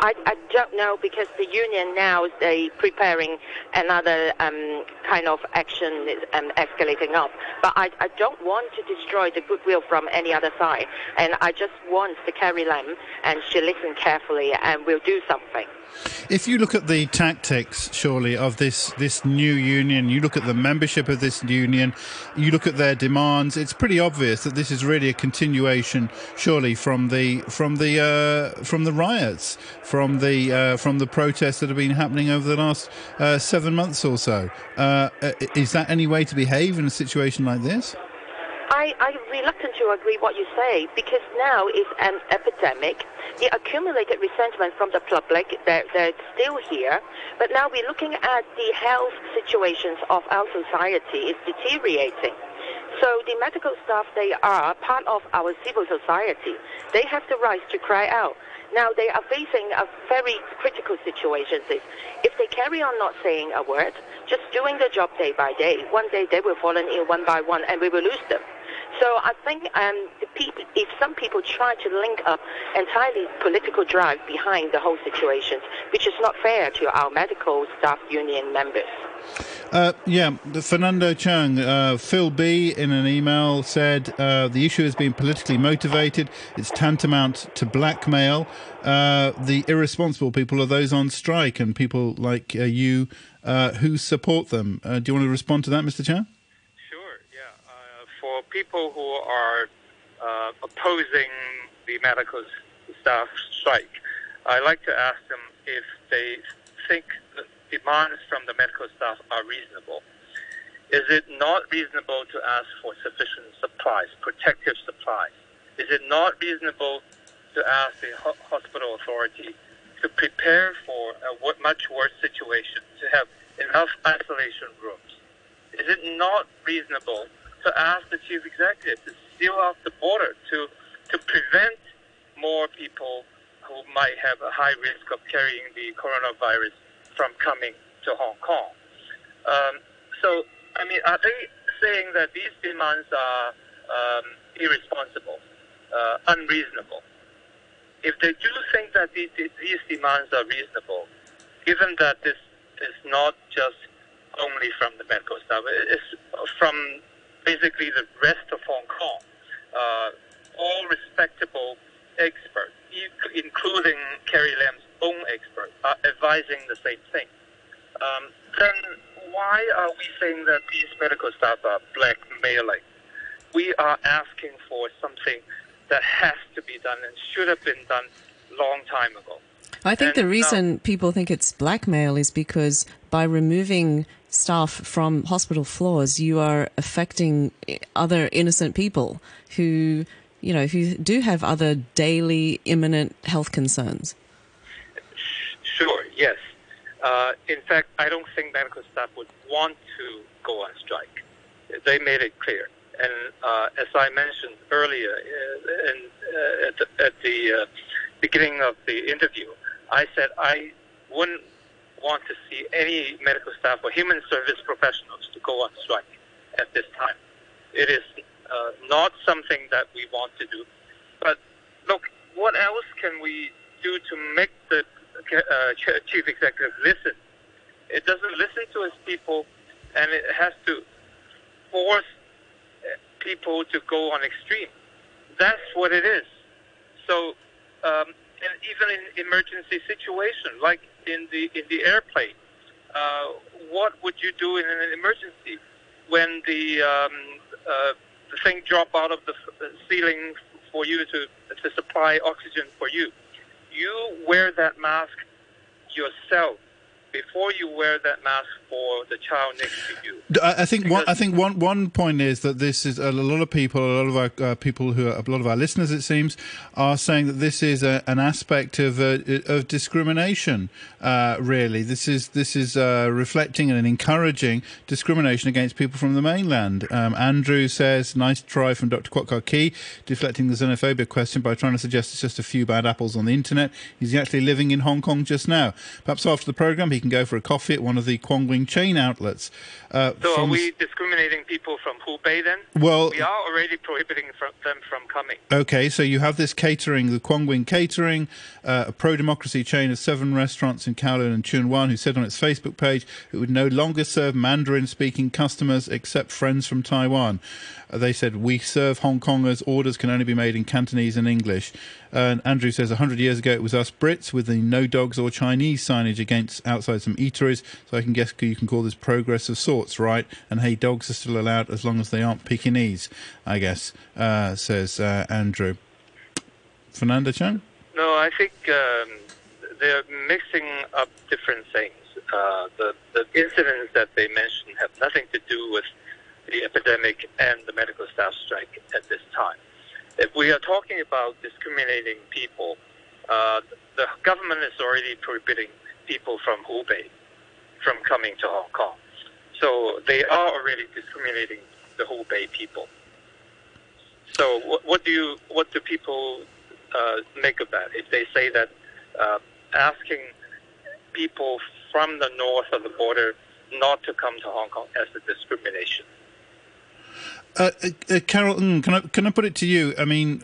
I, I don't know because the union now is they preparing another um, kind of action um, escalating up. But I, I don't want to destroy the goodwill from any other side, and I just want to Carrie Lam and she listen carefully and will do something.
If you look at the tactics, surely, of this, this new union, you look at the membership of this union, you look at their demands, it's pretty obvious that this is really a continuation, surely, from the from the uh, from the riots, from the uh, from the protests that have been happening over the last uh, seven months or so. Uh, is that any way to behave in a situation like this?
I, I'm reluctant to agree what you say because now it's an epidemic. The accumulated resentment from the public, they're, they're still here. But now we're looking at the health situations of our society is deteriorating. So the medical staff, they are part of our civil society. They have the right to cry out. Now they are facing a very critical situation. If they carry on not saying a word, just doing the job day by day, one day they will fall in one by one and we will lose them. So I think um, if some people try to link up entirely political drive behind the whole situation, which is not fair to our medical staff union members.
Uh, yeah, Fernando Cheung, uh, Phil B in an email said uh, the issue has been politically motivated. It's tantamount to blackmail. Uh, the irresponsible people are those on strike and people like uh, you uh, who support them. do you want to respond to that, Mr. Cheung?
People who are uh, opposing the medical staff strike, I like to ask them if they think the demands from the medical staff are reasonable. Is it not reasonable to ask for sufficient supplies, protective supplies? Is it not reasonable to ask the ho- hospital authority to prepare for a much worse situation, to have enough isolation rooms? Is it not reasonable to ask the chief executive to seal off the border to to prevent more people who might have a high risk of carrying the coronavirus from coming to Hong Kong. Um, so, I mean, are they saying that these demands are um, irresponsible, uh, unreasonable? If they do think that these, these demands are reasonable, given that this is not just only from the medical staff, it's from basically the rest of Hong Kong, uh, all respectable experts, including Carrie Lam's own experts, are advising the same thing. Um, then why are we saying that these medical staff are blackmailing? We are asking for something that has to be done and should have been done long time ago.
I think and the reason now, people think it's blackmail is because by removing staff from hospital floors, you are affecting other innocent people who, you know, who do have other daily imminent health concerns.
Sure, yes. Uh, in fact, I don't think medical staff would want to go on strike. They made it clear. And uh, as I mentioned earlier uh, uh, at the, at the uh, beginning of the interview, I said I wouldn't want to see any medical staff or human service professionals to go on strike at this time. It is uh, not something that we want to do. But look, what else can we do to make the uh, chief executive listen? It doesn't listen to its people, and it has to force uh, people to go on extreme. That's what it is. So, um, and even in emergency situation, like in the in the airplane. Uh, what would you do in an emergency when the um, uh, the thing drop out of the ceiling for you to to supply oxygen for you? You wear that mask yourself before you wear that mask for the child next to you.
I, think one. I think one one point is that this is a lot of people, a lot of our uh, people who are a lot of our listeners, it seems, are saying that this is a, an aspect of uh, of discrimination. Uh, really, this is this is uh, reflecting and encouraging discrimination against people from the mainland. Um, Andrew says, "Nice try from Dr. Kwok Kee, deflecting the xenophobia question by trying to suggest it's just a few bad apples on the internet. He's actually living in Hong Kong just now. Perhaps after the program, he can go for a coffee at one of the Kwong chain outlets.
Uh, so are we discriminating people from Hubei then?
Well,
we are already prohibiting from them from coming.
Okay, so you have this catering, the Kwong Catering, uh, a pro-democracy chain of seven restaurants in Kowloon and Tsuen Wan, who said on its Facebook page it would no longer serve Mandarin-speaking customers except friends from Taiwan. Uh, they said, we serve Hong Kongers, orders can only be made in Cantonese and English. and Andrew says, 100 years ago it was us Brits with the no dogs or Chinese signage against outside some eateries, so I can guess you can call this progress of sorts, right? And hey, dogs are still allowed as long as they aren't Pekingese, I guess, uh, says uh, Andrew. Fernanda Chan?
No, I think um, they're mixing up different things. Uh, the, the incidents that they mentioned have nothing to do with the epidemic and the medical staff strike at this time. If we are talking about discriminating people, uh, the government is already prohibiting people from Hubei from coming to Hong Kong. So they are already discriminating the Hubei people. So what, what do you, what do people uh, make of that? If they say that uh, asking people from the north of the border not to come to Hong Kong as a discrimination.
Uh, uh, Carol, mm, can I can I put it to you? I mean,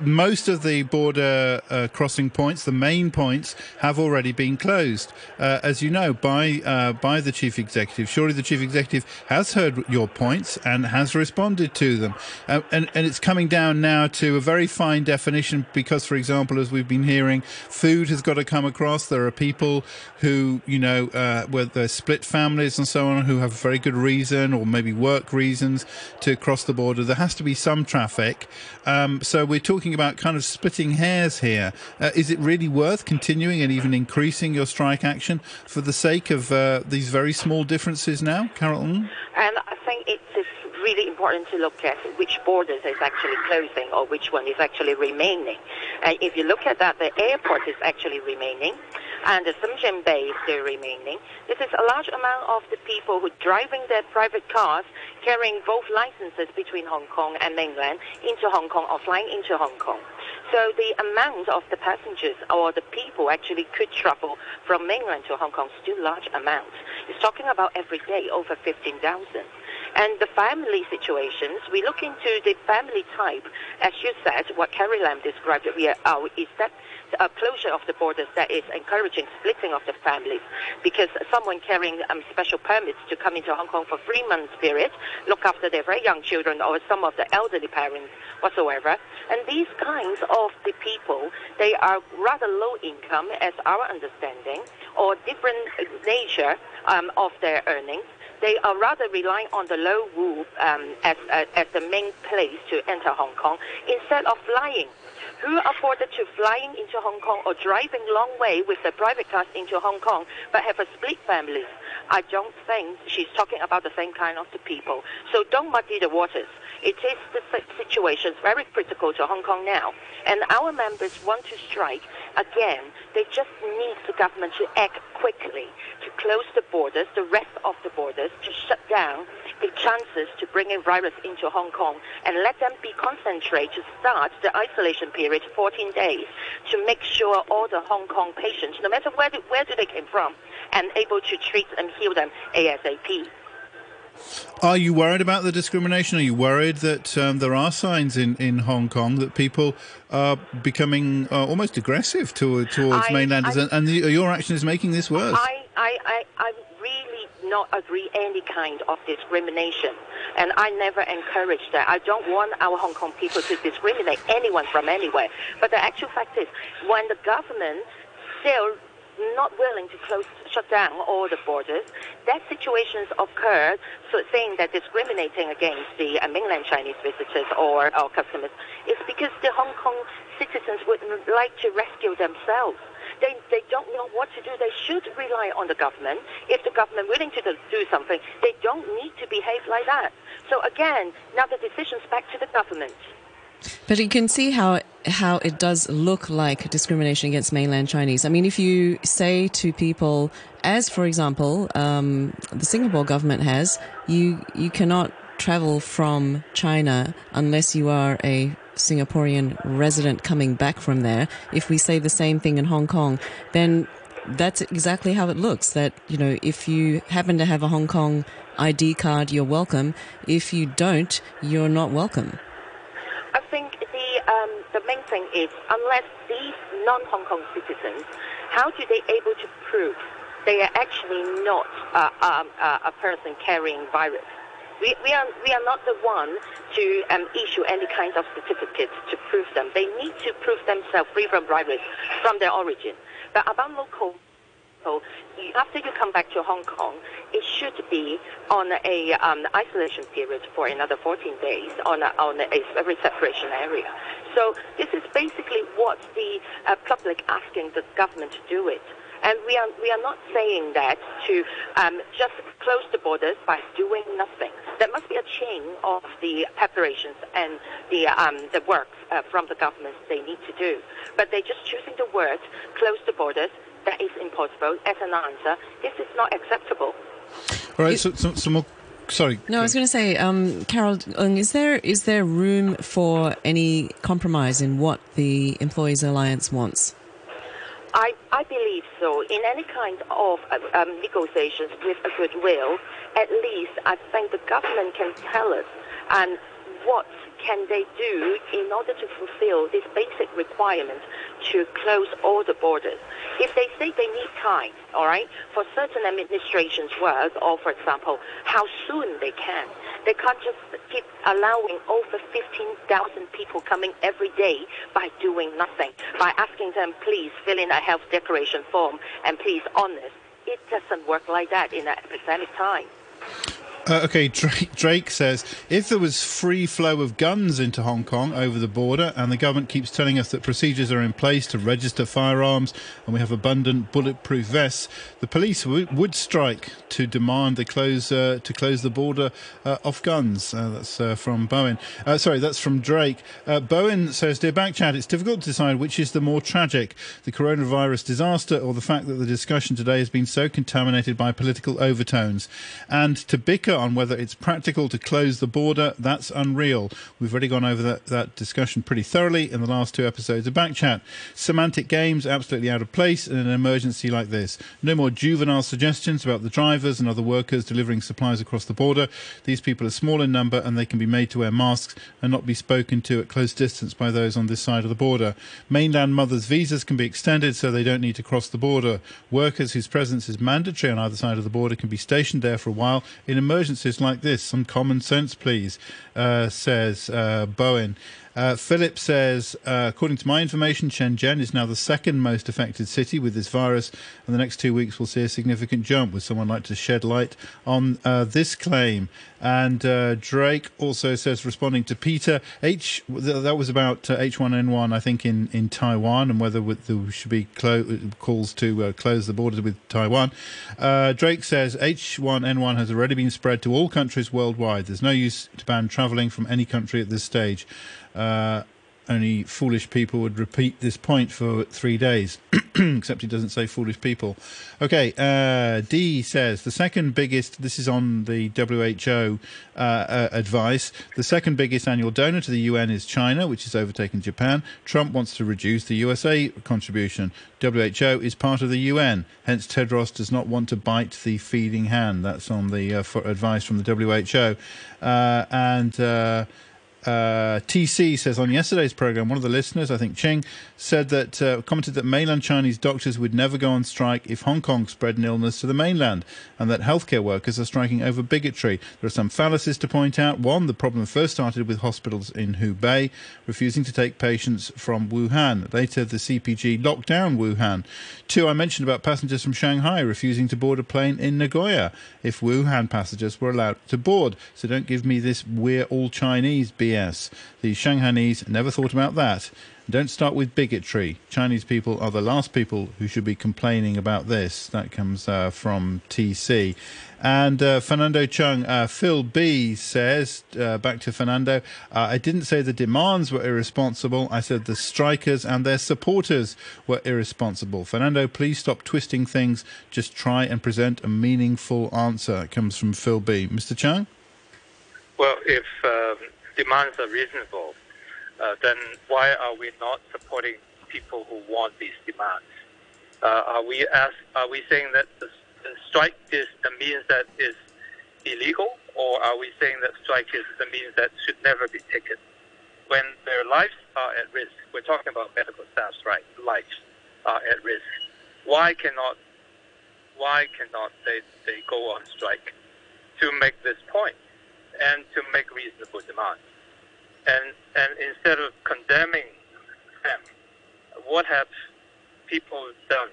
most of the border uh, crossing points, the main points, have already been closed, uh, as you know, by uh, by the chief executive. Surely the chief executive has heard your points and has responded to them, uh, and and it's coming down now to a very fine definition because, for example, as we've been hearing, food has got to come across. There are people who you know, uh, whether split families and so on, who have very good reason or maybe work reasons to cross the border. There has to be some traffic, um, so we're talking about kind of splitting hairs here. Uh, is it really worth continuing and even increasing your strike action for the sake of uh, these very small differences now, Carol?
And I think it's really important to look at which borders is actually closing or which one is actually remaining. And if you look at that, the airport is actually remaining and still remaining. This is a large amount of the people who are driving their private cars, carrying both licenses between Hong Kong and mainland into Hong Kong or flying into Hong Kong. So the amount of the passengers or the people actually could travel from mainland to Hong Kong is still large amounts. It's talking about every day over 15,000. And the family situations, we look into the family type. As you said, what Carrie Lam described, we are, is that a closure of the borders that is encouraging splitting of the families because someone carrying um, special permits to come into Hong Kong for three months period, look after their very young children or some of the elderly parents whatsoever. And these kinds of the people, they are rather low income as our understanding or different nature um, of their earnings they are rather relying on the Lo Wu um, as, uh, as the main place to enter Hong Kong instead of flying. Who afforded to flying into Hong Kong or driving long way with the private cars into Hong Kong but have a split families? I don't think she's talking about the same kind of the people. So don't muddy the waters. It is the situation very critical to Hong Kong now. And our members want to strike again. They just need the government to act quickly to close the borders, the rest of the borders, to shut down the chances to bring a virus into Hong Kong and let them be concentrated to start the isolation period 14 days to make sure all the Hong Kong patients, no matter where, do, where do they came from, and able to treat and heal them ASAP.
Are you worried about the discrimination? Are you worried that um, there are signs in, in Hong Kong that people are becoming uh, almost aggressive to, towards I, mainlanders, I, and, the, your action is making this worse?
I, I, I, I really not agree any kind of discrimination, and I never encourage that. I don't want our Hong Kong people to discriminate anyone from anywhere. But the actual fact is, when the government still not willing to close, shut down all the borders. That situations occurred, so saying that discriminating against the uh, mainland Chinese visitors or our customers is because the Hong Kong citizens wouldn't like to rescue themselves. They, they don't know what to do. They should rely on the government. If the government willing to do something, they don't need to behave like that. So again, now the decision's back to the government.
But you can see how how it does look like discrimination against mainland Chinese. I mean, if you say to people, as for example, um, the Singapore government has, you you cannot travel from China unless you are a Singaporean resident coming back from there. If we say the same thing in Hong Kong, then that's exactly how it looks. That you know, if you happen to have a Hong Kong ID card, you're welcome. If you don't, you're not welcome.
The main thing is unless these non-Hong Kong citizens, how do they able to prove they are actually not uh, um, uh, a person carrying virus? We, we, are, we are not the one to um, issue any kind of certificates to prove them. They need to prove themselves free from virus from their origin. But about local so after you come back to Hong Kong, it should be on a um, isolation period for another 14 days on a, on a very separation area. So this is basically what the uh, public asking the government to do it. And we are, we are not saying that to um, just close the borders by doing nothing. There must be a chain of the preparations and the, um, the work uh, from the government they need to do. But they're just choosing the word, close the borders. That is impossible as an answer. This is not acceptable.
All right, so, so, some more sorry.
No, I was going to say, um, Carol, is there is there room for any compromise in what the Employees Alliance wants?
I, I believe so. In any kind of uh, um, negotiations with a goodwill, at least I think the government can tell us and what can they do in order to fulfill this basic requirement to close all the borders? If they say they need time, all right, for certain administrations work, or for example, how soon they can, they can't just keep allowing over 15,000 people coming every day by doing nothing, by asking them, please fill in a health declaration form and please honest. It doesn't work like that in an epidemic time.
Uh, okay, Drake, Drake, says if there was free flow of guns into Hong Kong over the border, and the government keeps telling us that procedures are in place to register firearms and we have abundant bulletproof vests, the police w- would strike to demand close uh, to close the border uh, off guns. Uh, that's uh, from Borwein. Uh, sorry, that's from Drake. Borwein says, "Dear Backchat, it's difficult to decide which is the more tragic: the coronavirus disaster or the fact that the discussion today has been so contaminated by political overtones, and to bicker." On whether it's practical to close the border, that's unreal. We've already gone over that, that discussion pretty thoroughly in the last two episodes of Backchat. Semantic games absolutely out of place in an emergency like this. No more juvenile suggestions about the drivers and other workers delivering supplies across the border. These people are small in number and they can be made to wear masks and not be spoken to at close distance by those on this side of the border. Mainland mothers' visas can be extended so they don't need to cross the border. Workers whose presence is mandatory on either side of the border can be stationed there for a while in emergency emergencies like this. Some common sense, please, uh, says uh, Borwein. Uh, Philip says, uh, according to my information, Shenzhen is now the second most affected city with this virus, and the next two weeks will see a significant jump. Would someone like to shed light on uh, this claim? And uh, Drake also says, responding to Peter, H that was about H1N1, uh, I think, in, in Taiwan, and whether there should be clo- calls to close the borders with Taiwan. Drake says, H1N1 has already been spread to all countries worldwide. There's no use to ban travelling from any country at this stage. Uh, only foolish people would repeat this point for three days, except he doesn't say foolish people. Okay, uh, D says the second biggest, this is on the WHO uh, uh, advice, the second biggest annual donor to the UN is China, which has overtaken Japan. Trump wants to reduce the USA contribution. WHO is part of the UN, hence Tedros does not want to bite the feeding hand. That's on the uh, advice from the WHO. Uh, and uh, TC says on yesterday's program, one of the listeners, I think Ching, said that uh, commented that mainland Chinese doctors would never go on strike if Hong Kong spread an illness to the mainland, and that healthcare workers are striking over bigotry. There are some fallacies to point out. One, the problem first started with hospitals in Hubei refusing to take patients from Wuhan. Later, the CPG locked down Wuhan. Two, I mentioned about passengers from Shanghai refusing to board a plane in Nagoya if Wuhan passengers were allowed to board. So don't give me this "we're all Chinese". The Shanghainese never thought about that. Don't start with bigotry. Chinese people are the last people who should be complaining about this. That comes uh, from TC. And uh, Fernando Cheung, uh, Phil B says, uh, back to Fernando, uh, I didn't say the demands were irresponsible. I said the strikers and their supporters were irresponsible. Fernando, please stop twisting things. Just try and present a meaningful answer. It comes from Phil B. Mr. Cheung?
Well, if um, demands are reasonable, uh, then why are we not supporting people who want these demands? Uh, are we ask, Are we saying that the, strike is a means that is illegal, or are we saying that strike is the means that should never be taken? When their lives are at risk, we're talking about medical staff's right, lives are at risk. Why cannot why cannot they, they go on strike to make this point and to make reasonable demands? And and instead of condemning them, what have people done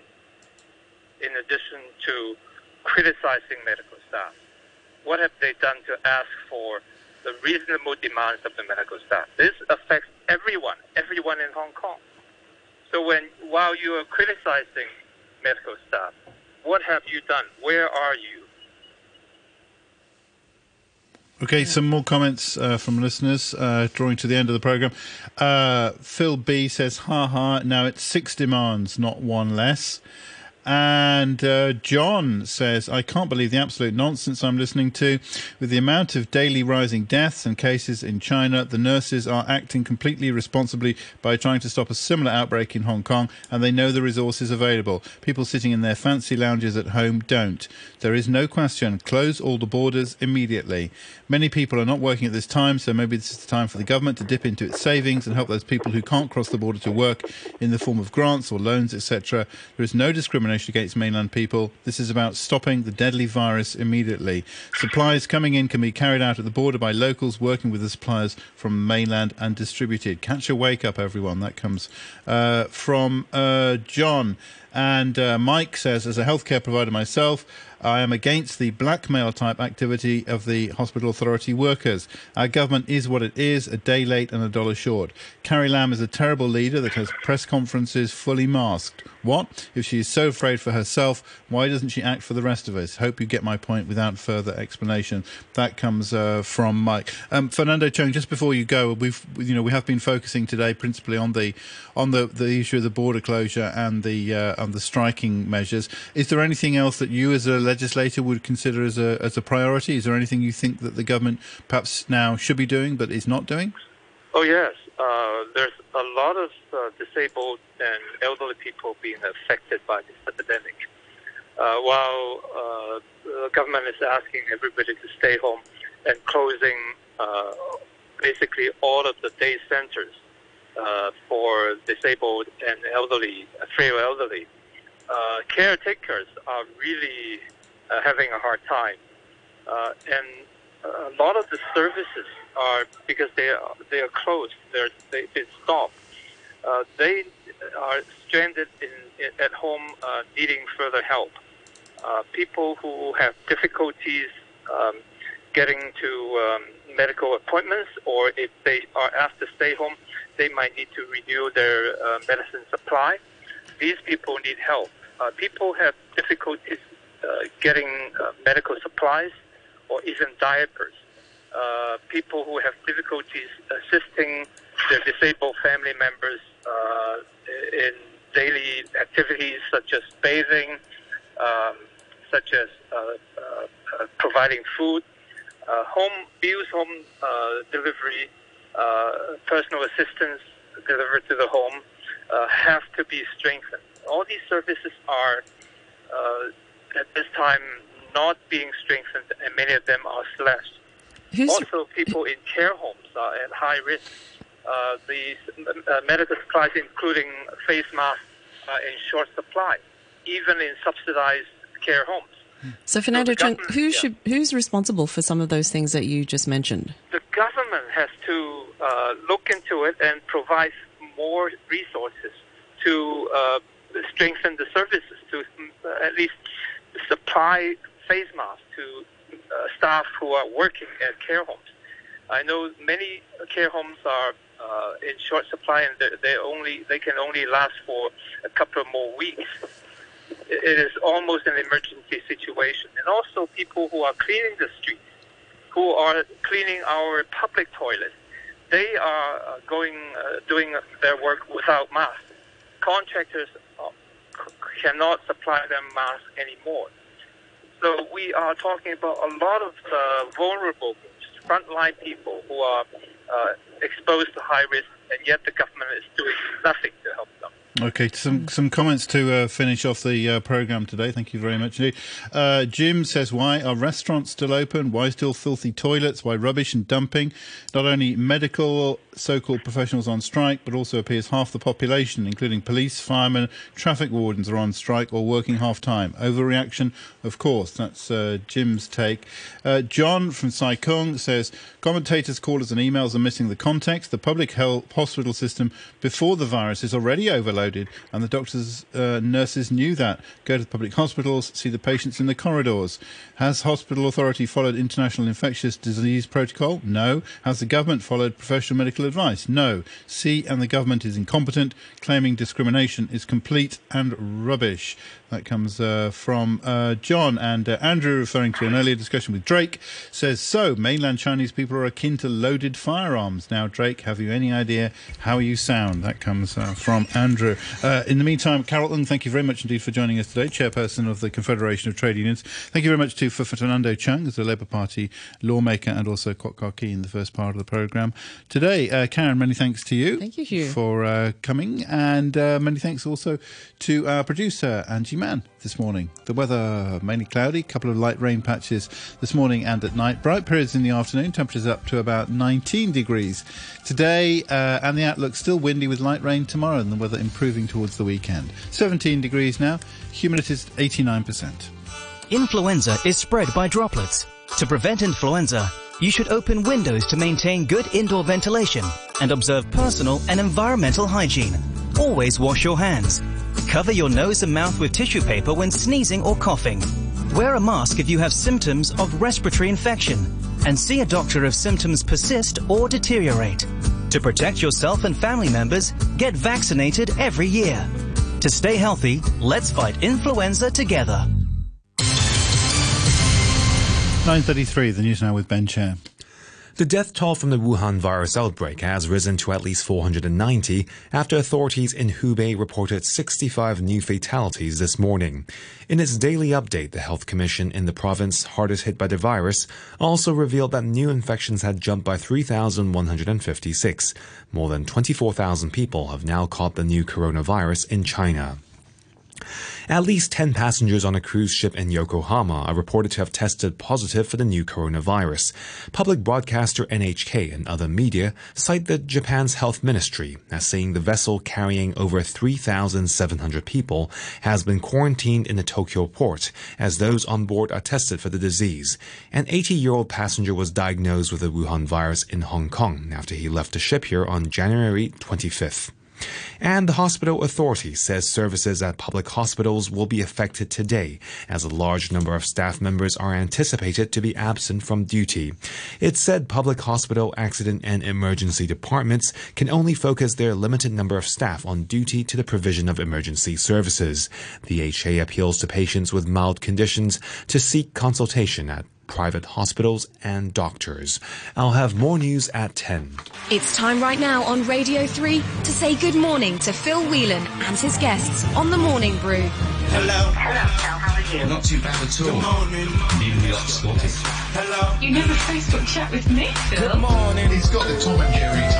in addition to criticizing medical staff? What have they done to ask for the reasonable demands of the medical staff? This affects everyone, everyone in Hong Kong. So when while you are criticizing medical staff, what have you done? Where are you?
Okay, some more comments uh, from listeners, uh, drawing to the end of the program. Uh, Phil B says, "Ha ha! Now it's six demands, not one less." And uh, John says, I can't believe the absolute nonsense I'm listening to. With the amount of daily rising deaths and cases in China, the nurses are acting completely responsibly by trying to stop a similar outbreak in Hong Kong, and they know the resources available. People sitting in their fancy lounges at home don't. There is no question. Close all the borders immediately. Many people are not working at this time, so maybe this is the time for the government to dip into its savings and help those people who can't cross the border to work in the form of grants or loans, etc. There is no discrimination against mainland people. This is about stopping the deadly virus immediately. Supplies coming in can be carried out at the border by locals working with the suppliers from mainland and distributed. Catch a wake up, everyone. That comes uh, from uh, John. And uh, Mike says, as a healthcare provider myself, I am against the blackmail type activity of the hospital authority workers. Our government is what it is, a day late and a dollar short. Carrie Lam is a terrible leader that has press conferences fully masked. What? If she is so afraid for herself, why doesn't she act for the rest of us? Hope you get my point without further explanation. That comes uh, from Mike. Um, Fernando Cheung, just before you go, we've you know we have been focusing today principally on the on the, the issue of the border closure and the uh, the striking measures. Is there anything else that you as a legislator would consider as a as a priority? Is there anything you think that the government perhaps now should be doing but is not doing?
Oh yes, uh, there's a lot of uh, disabled and elderly people being affected by this epidemic. Uh, while uh, the government is asking everybody to stay home and closing uh, basically all of the day centers uh, for disabled and elderly, frail elderly, caretakers are really having a hard time. and a lot of the services are because they are they are closed. They're they, they stopped. Uh, they are stranded in, in at home, uh, needing further help. Uh, people who have difficulties um, getting to um, medical appointments, or if they are asked to stay home, they might need to renew their uh, medicine supply. These people need help. Uh, people have difficulties uh, getting uh, medical supplies or even diapers. Uh, people who have difficulties assisting their disabled family members in daily activities such as bathing, um, such as providing food, home bills, home delivery, personal assistance delivered to the home have to be strengthened. All these services are at this time not being strengthened, and many of them are slashed.
Who's
also, people in care homes are at high risk. Uh, the uh, medical supplies, including face masks, are in short supply, even in subsidized care homes.
So, Fernando
so
who
yeah.
should who's responsible for some of those things that you just mentioned?
The government has to uh, look into it and provide more resources to uh, strengthen the services, to uh, at least supply face masks to uh, staff who are working at care homes. I know many care homes are uh, in short supply, and they, only they can only last for a couple more weeks. It is almost an emergency situation, and also people who are cleaning the streets, who are cleaning our public toilets, they are uh, going uh, doing their work without masks. Contractors uh, cannot supply them masks anymore. So we are talking about a lot of uh, vulnerable frontline people who are uh, exposed to high risk, and yet the government is doing nothing to help them.
Okay, some some comments to uh, finish off the uh, program today. Thank you very much indeed. Uh, Jim says, "Why are restaurants still open? Why still filthy toilets? Why rubbish and dumping? Not only medical so-called professionals on strike, but also appears half the population, including police, firemen, traffic wardens, are on strike or working half time. Overreaction, of course. That's uh, Jim's take. Uh, John from Sai Kung says, commentators, callers, and emails are missing the context. The public health hospital system before the virus is already overloaded, and the doctors, uh, nurses knew that. Go to the public hospitals, see the patients in the corridors. Has hospital authority followed international infectious disease protocol? No. Has the government followed professional medical advice? No. C and the government is incompetent. Claiming discrimination is complete and rubbish. That comes uh, from uh, John and uh, Andrew, referring to an earlier discussion with Drake, says so. Mainland Chinese people are akin to loaded firearms. Now, Drake, have you any idea how you sound? That comes uh, from Andrew. Uh, in the meantime, Carol Ng, thank you very much indeed for joining us today, chairperson of the Confederation of Trade Unions. Thank you very much to for Fernando Cheung, as a Labour Party lawmaker, and also Kwok Kar in the first part of the programme today. Uh, Karen, many thanks to you.
Thank you, Hugh.
for uh, coming, and uh, many thanks also to our producer Angie Mann this morning. The weather mainly cloudy, couple of light rain patches this morning and at night. Bright periods in the afternoon, temperatures up to about 19 degrees today, uh, and the outlook still windy with light rain tomorrow, and the weather improving towards the weekend. 17 degrees now, humidity is 89%.
Influenza is spread by droplets. To prevent influenza, you should open windows to maintain good indoor ventilation and observe personal and environmental hygiene. Always wash your hands. Cover your nose and mouth with tissue paper when sneezing or coughing. Wear a mask if you have symptoms of respiratory infection and see a doctor if symptoms persist or deteriorate. To protect yourself and family members, get vaccinated every year. To stay healthy, let's fight influenza together.
9.33, the news now with Ben Chair.
The death toll from the Wuhan virus outbreak has risen to at least 490 after authorities in Hubei reported 65 new fatalities this morning. In its daily update, the Health Commission in the province hardest hit by the virus also revealed that new infections had jumped by 3,156. More than 24,000 people have now caught the new coronavirus in China. At least 10 passengers on a cruise ship in Yokohama are reported to have tested positive for the new coronavirus. Public broadcaster NHK and other media cite the Japan's health ministry as saying the vessel carrying over 3,700 people has been quarantined in the Tokyo port as those on board are tested for the disease. An 80-year-old passenger was diagnosed with the Wuhan virus in Hong Kong after he left the ship here on January 25th. And the hospital authority says services at public hospitals will be affected today as a large number of staff members are anticipated to be absent from duty. It said public hospital accident and emergency departments can only focus their limited number of staff on duty to the provision of emergency services. The HA appeals to patients with mild conditions to seek consultation at private hospitals and doctors. I'll have more news at 10.
It's time right now on Radio 3 to say good morning to Phil Whelan and his guests on the Morning Brew.
Hello. Hello, Phil. How are you? Not too bad at all. Good morning. Nearly up Scottish. Hello.
You never Facebook chat with me, Phil.
Good morning. He's got the Tom and Jerry